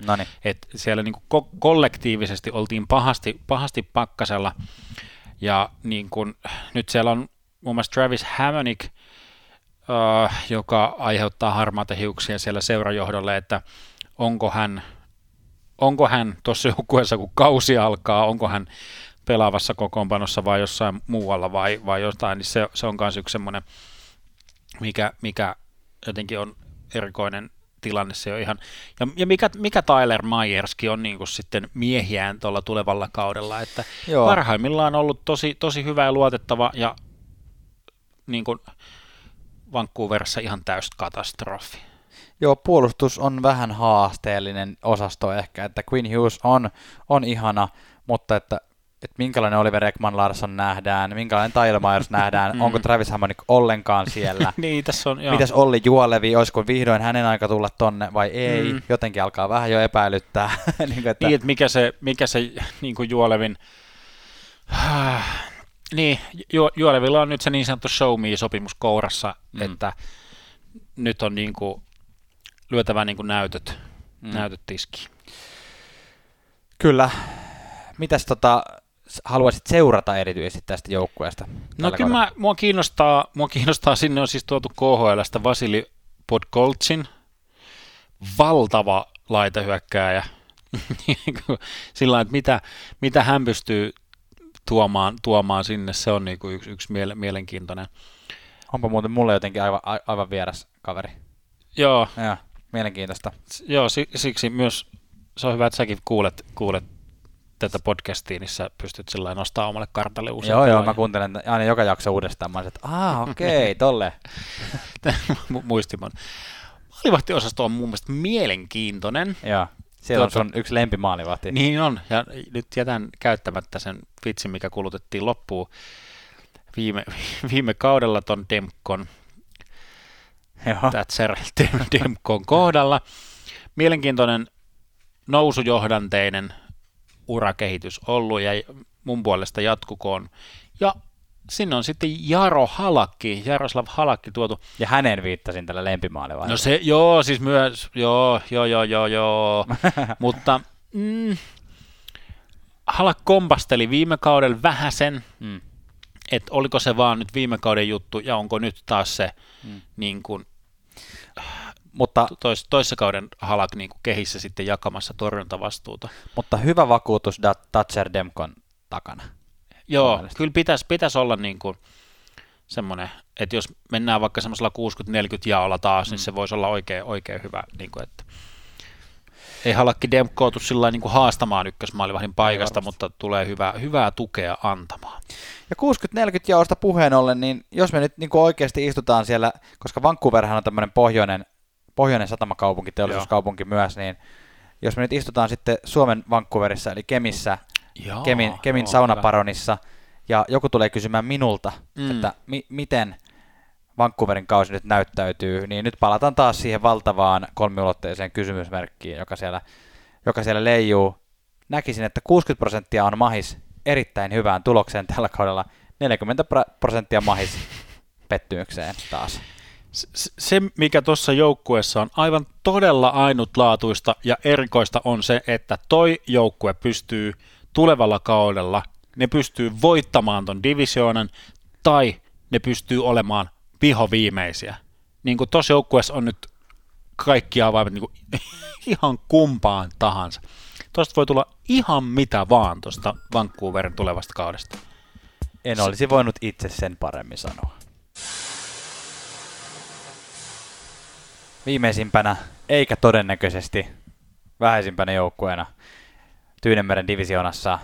Et siellä niinku ko- kollektiivisesti oltiin pahasti, pahasti pakkasella, ja niin kun, nyt siellä on muun muassa Travis Hammonick, uh, joka aiheuttaa harmaata hiuksia siellä seurajohdolle, että onko hän onko hän tuossa joukkueessa, kun kausi alkaa, onko hän pelaavassa kokoonpanossa vai jossain muualla vai, vai jotain, niin se, se on myös yksi semmoinen, mikä, mikä jotenkin on erikoinen tilanne se on ihan, ja, ja mikä, mikä Tyler Myerski on niin kuin sitten miehiään tuolla tulevalla kaudella, että Joo. parhaimmillaan on ollut tosi, tosi hyvä ja luotettava ja niin kuin Vancouverissa ihan täys katastrofi. Joo, puolustus on vähän haasteellinen osasto ehkä, että Queen Hughes on, on ihana, mutta että, että minkälainen Oliver Ekman Larsson nähdään, minkälainen Tyler Myers nähdään, mm. onko Travis Hammonick ollenkaan siellä. niin, tässä on, joo. Mitäs Olli Juolevi, olisiko vihdoin hänen aika tulla tonne vai ei, mm. jotenkin alkaa vähän jo epäilyttää. niin, kuin, että... niin, että mikä se, mikä se niin kuin Juolevin, niin, Ju- Juolevilla on nyt se niin sanottu show me-sopimus kourassa, mm. että nyt on niin kuin lyötävä niin kuin näytöt, mm. näytöt tiskiin. Kyllä. Mitäs tota, haluaisit seurata erityisesti tästä joukkueesta? No kyllä mä, mua, kiinnostaa, mua kiinnostaa, sinne on siis tuotu KHLstä Vasili Podkoltsin, valtava laitahyökkääjä. Sillä että mitä, mitä hän pystyy tuomaan, tuomaan sinne, se on niin kuin yksi, yksi mielenkiintoinen. Onpa muuten mulle jotenkin aivan, aivan vieras kaveri. Joo. Ja. Mielenkiintoista. Joo, siksi myös se on hyvä, että säkin kuulet, kuulet tätä podcastia, niin sä pystyt sillä nostaa omalle kartalle uusia Joo, joo, mä kuuntelen aina joka jakso uudestaan. Mä olisin, että aah, okei, okay, tolle. Muistimon. Maalivahtiosasto on mun mielestä mielenkiintoinen. Joo, siellä tuota, on sun yksi lempimaalivahti. Niin on, ja nyt jätän käyttämättä sen vitsin, mikä kulutettiin loppuun viime, viime kaudella ton Demkon Thatcher Demkon kohdalla. Mielenkiintoinen nousujohdanteinen urakehitys ollut ja mun puolesta jatkukoon. Ja sinne on sitten Jaro Halakki, Jaroslav Halakki tuotu. Ja hänen viittasin tällä lempimaalilla. No se, joo, siis myös, joo, joo, joo, joo, joo. mutta mm, Halak kompasteli viime kaudella vähäsen, mm. että oliko se vaan nyt viime kauden juttu ja onko nyt taas se mm. niin kuin, mutta, tois, toissa kauden Halak niin kuin kehissä sitten jakamassa torjuntavastuuta. Mutta hyvä vakuutus Thatcher Demkon takana. Joo, kyllä pitäisi, pitäisi olla niin kuin semmoinen, että jos mennään vaikka semmoisella 60-40 jaolla taas, niin mm. niin se voisi olla oikein, oikein hyvä, niin kuin, että ei Halakki Demkootu sillä niin kuin haastamaan ykkösmaalivahdin paikasta, mutta tulee hyvää, hyvää tukea antamaan. Ja 60-40 jaosta puheen ollen, niin jos me nyt niin kuin oikeasti istutaan siellä, koska Vancouverhan on tämmöinen pohjoinen, pohjoinen satamakaupunki, teollisuuskaupunki Joo. myös, niin jos me nyt istutaan sitten Suomen Vancouverissa, eli Kemissä, Joo, Kemin, Kemin joo, saunaparonissa, hyvä. ja joku tulee kysymään minulta, mm. että mi- miten Vancouverin kausi nyt näyttäytyy, niin nyt palataan taas siihen valtavaan kolmiulotteiseen kysymysmerkkiin, joka siellä, joka siellä leijuu. Näkisin, että 60 prosenttia on mahis erittäin hyvään tulokseen tällä kaudella, 40 prosenttia mahis pettymykseen taas. Se, mikä tuossa joukkueessa on aivan todella ainutlaatuista ja erikoista, on se, että toi joukkue pystyy tulevalla kaudella, ne pystyy voittamaan ton divisioonan, tai ne pystyy olemaan piho viimeisiä. Niin kuin tuossa joukkueessa on nyt kaikki avaimet niin kuin ihan kumpaan tahansa. Tuosta voi tulla ihan mitä vaan tuosta Vancouverin tulevasta kaudesta. En olisi voinut itse sen paremmin sanoa. Viimeisimpänä, eikä todennäköisesti vähäisimpänä joukkueena Tyynemeren divisioonassa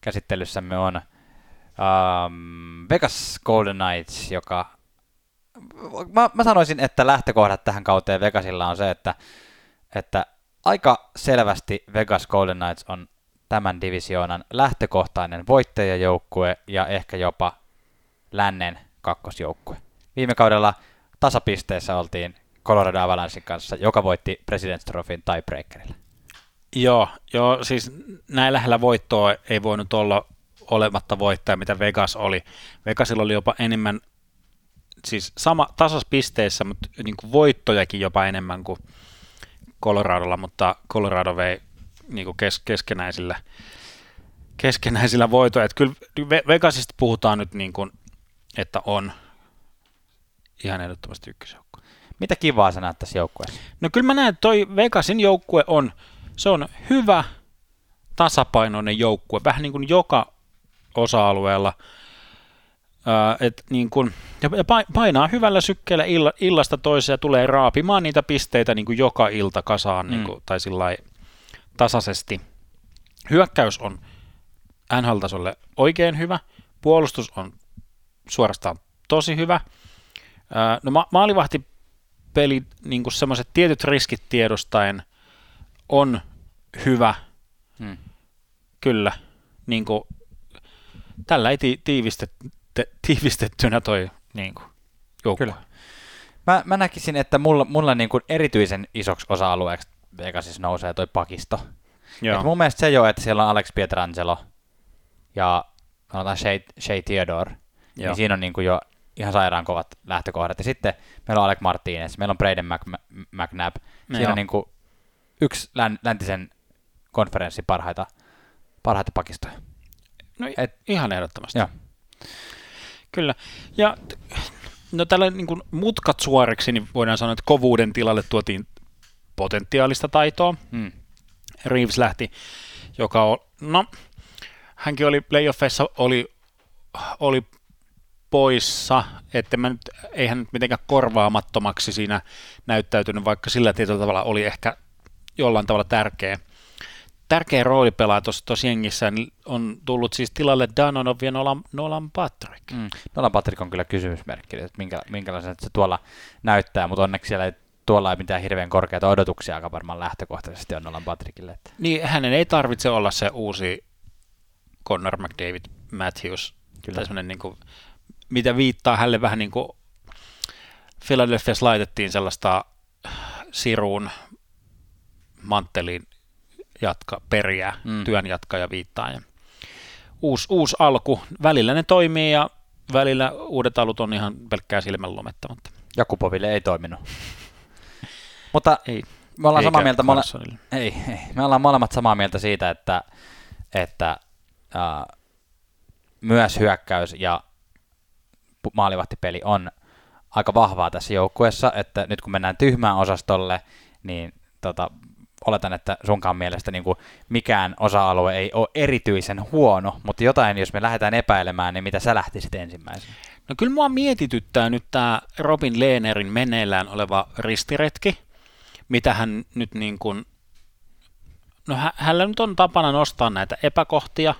käsittelyssämme on um, Vegas Golden Knights, joka mä, mä sanoisin, että lähtökohdat tähän kauteen Vegasilla on se, että, että aika selvästi Vegas Golden Knights on tämän divisioonan lähtökohtainen voittajajoukkue ja ehkä jopa lännen kakkosjoukkue. Viime kaudella tasapisteessä oltiin Colorado Avalanchein kanssa, joka voitti President's Trophyn tiebreakerilla. Joo, joo, siis näin lähellä voittoa ei voinut olla olematta voittaja, mitä Vegas oli. Vegasilla oli jopa enemmän siis sama tasaspisteissä, mutta niin kuin voittojakin jopa enemmän kuin Coloradolla, mutta Colorado vei niin kuin kes, keskenäisillä, keskenäisillä voitoja. Että kyllä Vegasista puhutaan nyt niin kuin, että on ihan ehdottomasti ykkösjoukkue. Mitä kivaa sä näet tässä joukkueessa? No kyllä mä näen, että toi Vegasin joukkue on, se on hyvä, tasapainoinen joukkue, vähän niin kuin joka osa-alueella – et niin kun, ja painaa hyvällä sykkeellä illa, illasta toiseen ja tulee raapimaan niitä pisteitä niin kuin joka ilta kasaan niin mm. niin kuin, tai sillä tasaisesti. Hyökkäys on NHL-tasolle oikein hyvä, puolustus on suorastaan tosi hyvä. no ma- maalivahtipeli, niin kuin semmoiset tietyt riskit tiedostaen on hyvä. Mm. Kyllä. Niin kuin, tällä ei ti- tiivistet, tiivistettynä toi niin kuin, joukkue. Kyllä. Mä, mä näkisin, että mulla, mulla niin kuin erityisen isoksi osa-alueeksi Vegasissa nousee toi pakisto. Joo. Et mun mielestä se jo, että siellä on Alex Pietrangelo ja sanotaan Shea, Shea Theodore, niin Joo. niin siinä on niin kuin jo ihan sairaan kovat lähtökohdat. Ja sitten meillä on Alec Martinez, meillä on Braden Mc, McNabb. Siinä Joo. on niin kuin yksi län, läntisen konferenssin parhaita, parhaita pakistoja. No Et, ihan ehdottomasti. Joo. Kyllä. Ja no tällä niin kuin mutkat suoriksi, niin voidaan sanoa, että kovuuden tilalle tuotiin potentiaalista taitoa. Hmm. Reeves lähti, joka on, no, hänkin oli playoffeissa, oli, oli poissa, että mä nyt, eihän nyt mitenkään korvaamattomaksi siinä näyttäytynyt, vaikka sillä tietyllä tavalla oli ehkä jollain tavalla tärkeä tärkeä rooli pelaa tuossa jengissä, niin on tullut siis tilalle Danonov ja Nolan, Nolan Patrick. Mm. Nolan Patrick on kyllä kysymysmerkki, että minkä, minkälaisen se tuolla näyttää, mutta onneksi siellä ei tuolla ei mitään hirveän korkeita odotuksia aika varmaan lähtökohtaisesti on Nolan Patrickille. Että. Niin, hänen ei tarvitse olla se uusi Connor McDavid Matthews, Kyllä. Tai niin kuin, mitä viittaa hänelle vähän niin kuin Philadelphiassa laitettiin sellaista siruun mantteliin jatka, periä, mm. työn jatkaja viittaa. Ja uusi, uusi alku. Välillä ne toimii ja välillä uudet alut on ihan pelkkää silmän lumetta. Mutta Jakupoville ei toiminut. Mutta ei, me ollaan samaa mieltä, Carlsonille. ei, ei, me ollaan molemmat samaa mieltä siitä, että, että äh, myös hyökkäys ja maalivahtipeli on aika vahvaa tässä joukkueessa, että nyt kun mennään tyhmään osastolle, niin tota, oletan, että sunkaan mielestä niin kuin mikään osa-alue ei ole erityisen huono, mutta jotain, jos me lähdetään epäilemään, niin mitä sä lähtisit ensimmäisenä? No kyllä mua mietityttää nyt tämä Robin Lehnerin meneillään oleva ristiretki, mitä hän nyt niin kuin, no hä- hänellä nyt on tapana nostaa näitä epäkohtia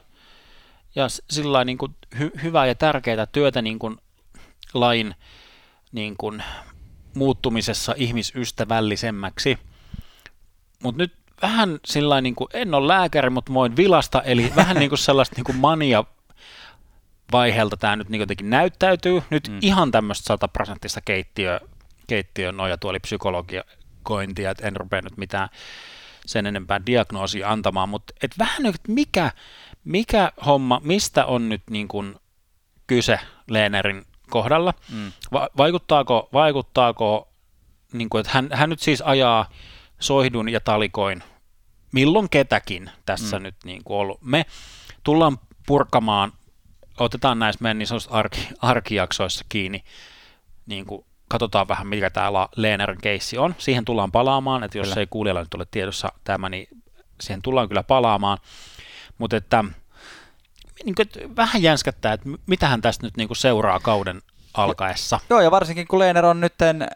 ja sillä niin kuin hy- hyvää ja tärkeää työtä niin kuin lain niin kuin muuttumisessa ihmisystävällisemmäksi. Mutta nyt vähän sillä niin kuin, en ole lääkäri, mutta voin vilasta, eli vähän niin kuin sellaista niin kuin mania vaiheelta tämä nyt niin jotenkin näyttäytyy. Nyt mm. ihan tämmöistä sataprosenttista keittiö, keittiön nojatuolipsykologiakointia, että en rupea nyt mitään sen enempää diagnoosia antamaan, mutta et vähän nyt, mikä, mikä homma, mistä on nyt niin kuin kyse Leenerin kohdalla? Mm. Va- vaikuttaako, vaikuttaako niin kuin, että hän, hän nyt siis ajaa soihdun ja talikoin milloin ketäkin tässä mm. nyt niin kuin ollut. Me tullaan purkamaan, otetaan näissä meidän niin sanotusti arki, arkijaksoissa kiinni, niin kuin katsotaan vähän, mikä tämä Leenerin keissi on. Siihen tullaan palaamaan, että jos Kyllä. ei kuulijalla nyt ole tiedossa tämä, niin siihen tullaan kyllä palaamaan. Mutta että, niin kuin, että vähän jänskättää, että mitähän tästä nyt niin kuin seuraa kauden alkaessa. Joo, ja varsinkin kun Leener on nytten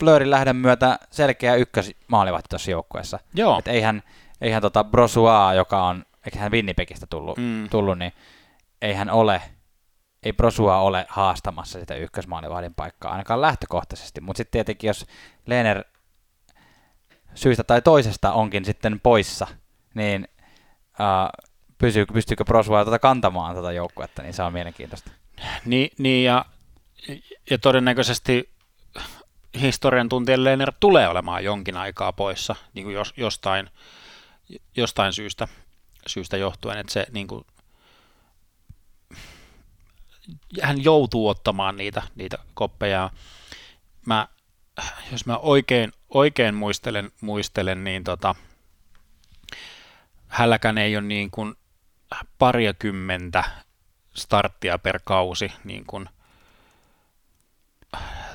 Blörin lähdön myötä selkeä ykkösmaalivahti tuossa joukkueessa. Joo. Et eihän, eihän tota Brosua, joka on, eikä hän Winnipegistä tullut, Mm. tullut, niin eihän ole, ei Brosua ole haastamassa sitä ykkösmaalivahdin paikkaa, ainakaan lähtökohtaisesti. Mutta sitten tietenkin, jos Leener syystä tai toisesta onkin sitten poissa, niin uh, pysyy, pystyykö Brosua tuota kantamaan tuota joukkuetta, niin se on mielenkiintoista. Niin, niin ja, ja todennäköisesti historian tuntien Lehner tulee olemaan jonkin aikaa poissa niin kuin jos, jostain, jostain syystä, syystä johtuen, että se niin kuin, hän joutuu ottamaan niitä, niitä koppeja. Mä, jos mä oikein, oikein muistelen, muistelen, niin tota, hälläkään ei ole niin kuin pariakymmentä starttia per kausi, niin kuin,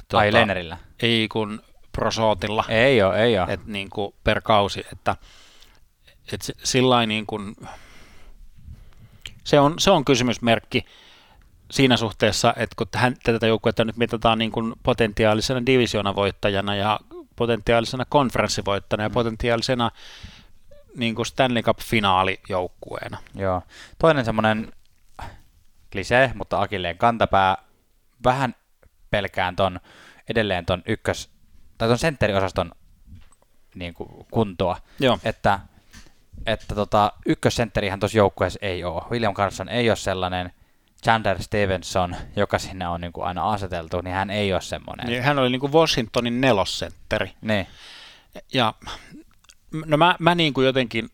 Tota, Ai Leenerillä? ei kun prosootilla, Ei ole, ei ole. et niin kuin per kausi, että et se- sillä niin kuin, se on, se on kysymysmerkki siinä suhteessa, että kun hän, tätä joukkuetta nyt mitataan niin kuin potentiaalisena divisioonavoittajana ja potentiaalisena konferenssivoittajana ja potentiaalisena niin kuin Stanley Cup-finaalijoukkueena. Joo. Toinen semmoinen klisee, mutta Akilleen kantapää. Vähän pelkään ton, edelleen ton ykkös, tai ton sentteriosaston niin kuin kuntoa. Joo. Että, että tota, ykkössentterihän tuossa joukkueessa ei ole. William Carlson ei ole sellainen. Chandler Stevenson, joka sinne on niin kuin aina aseteltu, niin hän ei ole semmoinen. Niin hän oli niin kuin Washingtonin nelossentteri. Niin. Ja no mä, mä niin kuin jotenkin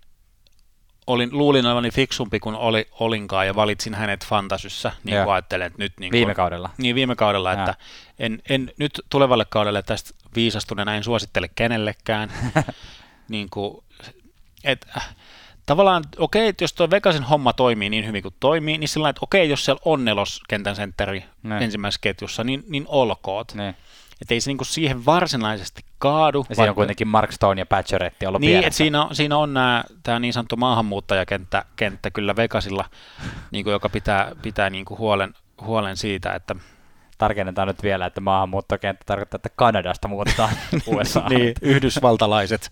olin, luulin olevani fiksumpi kuin oli, olinkaan ja valitsin hänet fantasyssä, niin kuin ajattelen, että nyt niin kuin, Viime kaudella. Niin viime kaudella, Joo. että en, en, nyt tulevalle kaudelle tästä viisastuneena en suosittele kenellekään. niin kuin, et, äh, tavallaan, okei, että jos tuo Vegasin homma toimii niin hyvin kuin toimii, niin sillä että okei, jos siellä on neloskentän sentteri Niin. ensimmäisessä ketjussa, niin, niin olkoot. Niin. Että ei se niinku siihen varsinaisesti kaadu. Ja siinä on kuitenkin Mark Stone ja Patcheretti ollut Niin, että siinä on, siinä on nää, tämä niin sanottu maahanmuuttajakenttä kenttä kyllä Vegasilla, niin kuin, joka pitää, pitää niin kuin huolen, huolen siitä, että Tarkennetaan nyt vielä, että maahanmuuttokenttä tarkoittaa, että Kanadasta muuttaa USA. niin, yhdysvaltalaiset,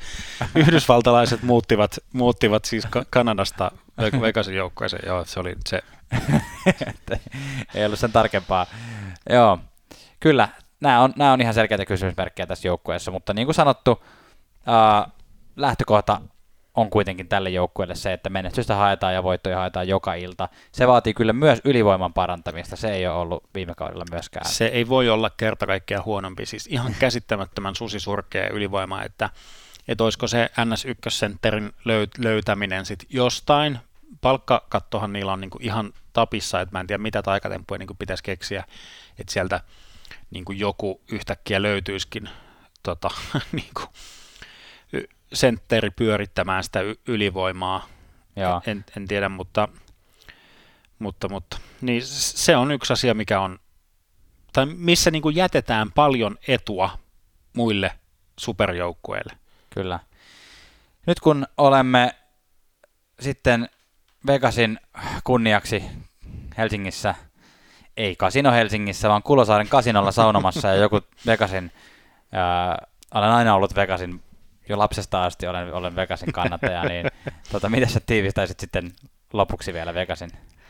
yhdysvaltalaiset muuttivat, muuttivat siis Ka- Kanadasta Ve- Vegasin joukkueeseen. Joo, se oli se. Ei ollut sen tarkempaa. Joo, kyllä, nämä on, nämä on ihan selkeitä kysymysmerkkejä tässä joukkueessa, mutta niin kuin sanottu, ää, lähtökohta on kuitenkin tälle joukkueelle se, että menestystä haetaan ja voittoja haetaan joka ilta. Se vaatii kyllä myös ylivoiman parantamista, se ei ole ollut viime kaudella myöskään. Se ei voi olla kerta kaikkiaan huonompi. Siis ihan käsittämättömän susisurkea ylivoima, että, että olisiko se NS1-sentterin löy- löytäminen sit jostain palkkakattohan niillä on niin kuin ihan tapissa, että mä en tiedä mitä taikatemppuja niin kuin pitäisi keksiä, että sieltä niin kuin joku yhtäkkiä löytyisikin tota, niin kuin, sentteri pyörittämään sitä ylivoimaa. Joo. En, en tiedä, mutta, mutta, mutta niin se on yksi asia, mikä on, tai missä niin kuin jätetään paljon etua muille superjoukkueille. Kyllä. Nyt kun olemme sitten Vegasin kunniaksi Helsingissä, ei Kasino Helsingissä, vaan Kulosaaren kasinolla saunomassa ja joku Vegasin, ää, olen aina ollut Vegasin, jo lapsesta asti olen, olen Vegasin kannattaja, niin tota, miten sä tiivistäisit sitten lopuksi vielä Vegasin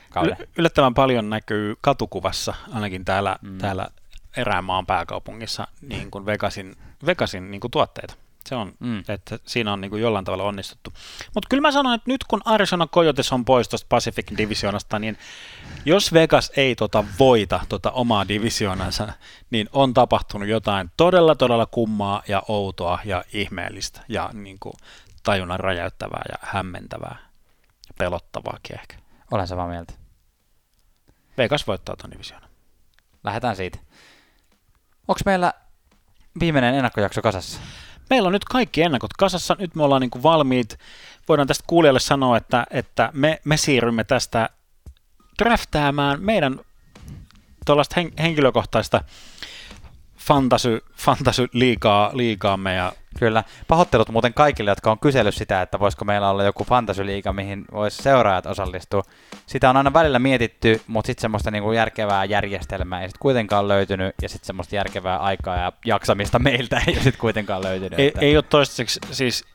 kauden? Yllättävän paljon näkyy katukuvassa, ainakin täällä, mm. täällä eräänmaan pääkaupungissa, niin kuin Vegasin, Vegasin niin kuin tuotteita. Se on, mm. että siinä on niin kuin jollain tavalla onnistuttu. Mutta kyllä mä sanon, että nyt kun Arizona Coyotes on pois tuosta Pacific Divisionasta, niin jos Vegas ei tota voita tota omaa divisionansa, niin on tapahtunut jotain todella, todella kummaa ja outoa ja ihmeellistä ja niin kuin tajunnan räjäyttävää ja hämmentävää ja pelottavaakin ehkä. Olen samaa mieltä. Vegas voittaa tuon divisionan. Lähdetään siitä. Onko meillä viimeinen ennakkojakso kasassa? Meillä on nyt kaikki ennakot kasassa, nyt me ollaan niin kuin valmiit. Voidaan tästä kuulijalle sanoa, että, että me, me siirrymme tästä draftaamaan meidän tuollaista hen, henkilökohtaista fantasy, fantasy liikaa, liikaamme ja Kyllä. Pahoittelut muuten kaikille, jotka on kysellyt sitä, että voisiko meillä olla joku fantasyliiga, mihin voisi seuraajat osallistua. Sitä on aina välillä mietitty, mutta sitten semmoista niinku järkevää järjestelmää ei sitten kuitenkaan löytynyt, ja sitten semmoista järkevää aikaa ja jaksamista meiltä ei sitten kuitenkaan löytynyt. Ei, että... ei ole toistaiseksi, siis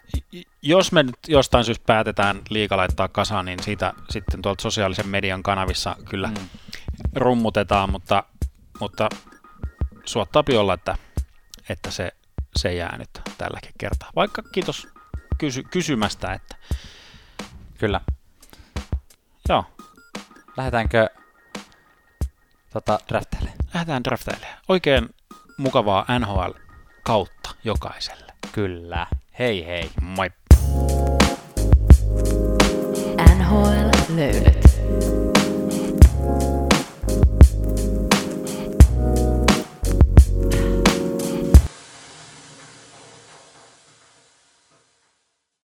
jos me nyt jostain syystä päätetään liiga laittaa kasaan, niin siitä sitten tuolta sosiaalisen median kanavissa kyllä mm. rummutetaan, mutta, mutta suottaa olla, että, että se se jää nyt tälläkin kertaa. Vaikka kiitos kysy- kysymästä, että kyllä. Joo. Lähdetäänkö tota, drafteille? Lähdetään drafteille. Oikein mukavaa NHL kautta jokaiselle. Kyllä. Hei hei. Moi. NHL löydät.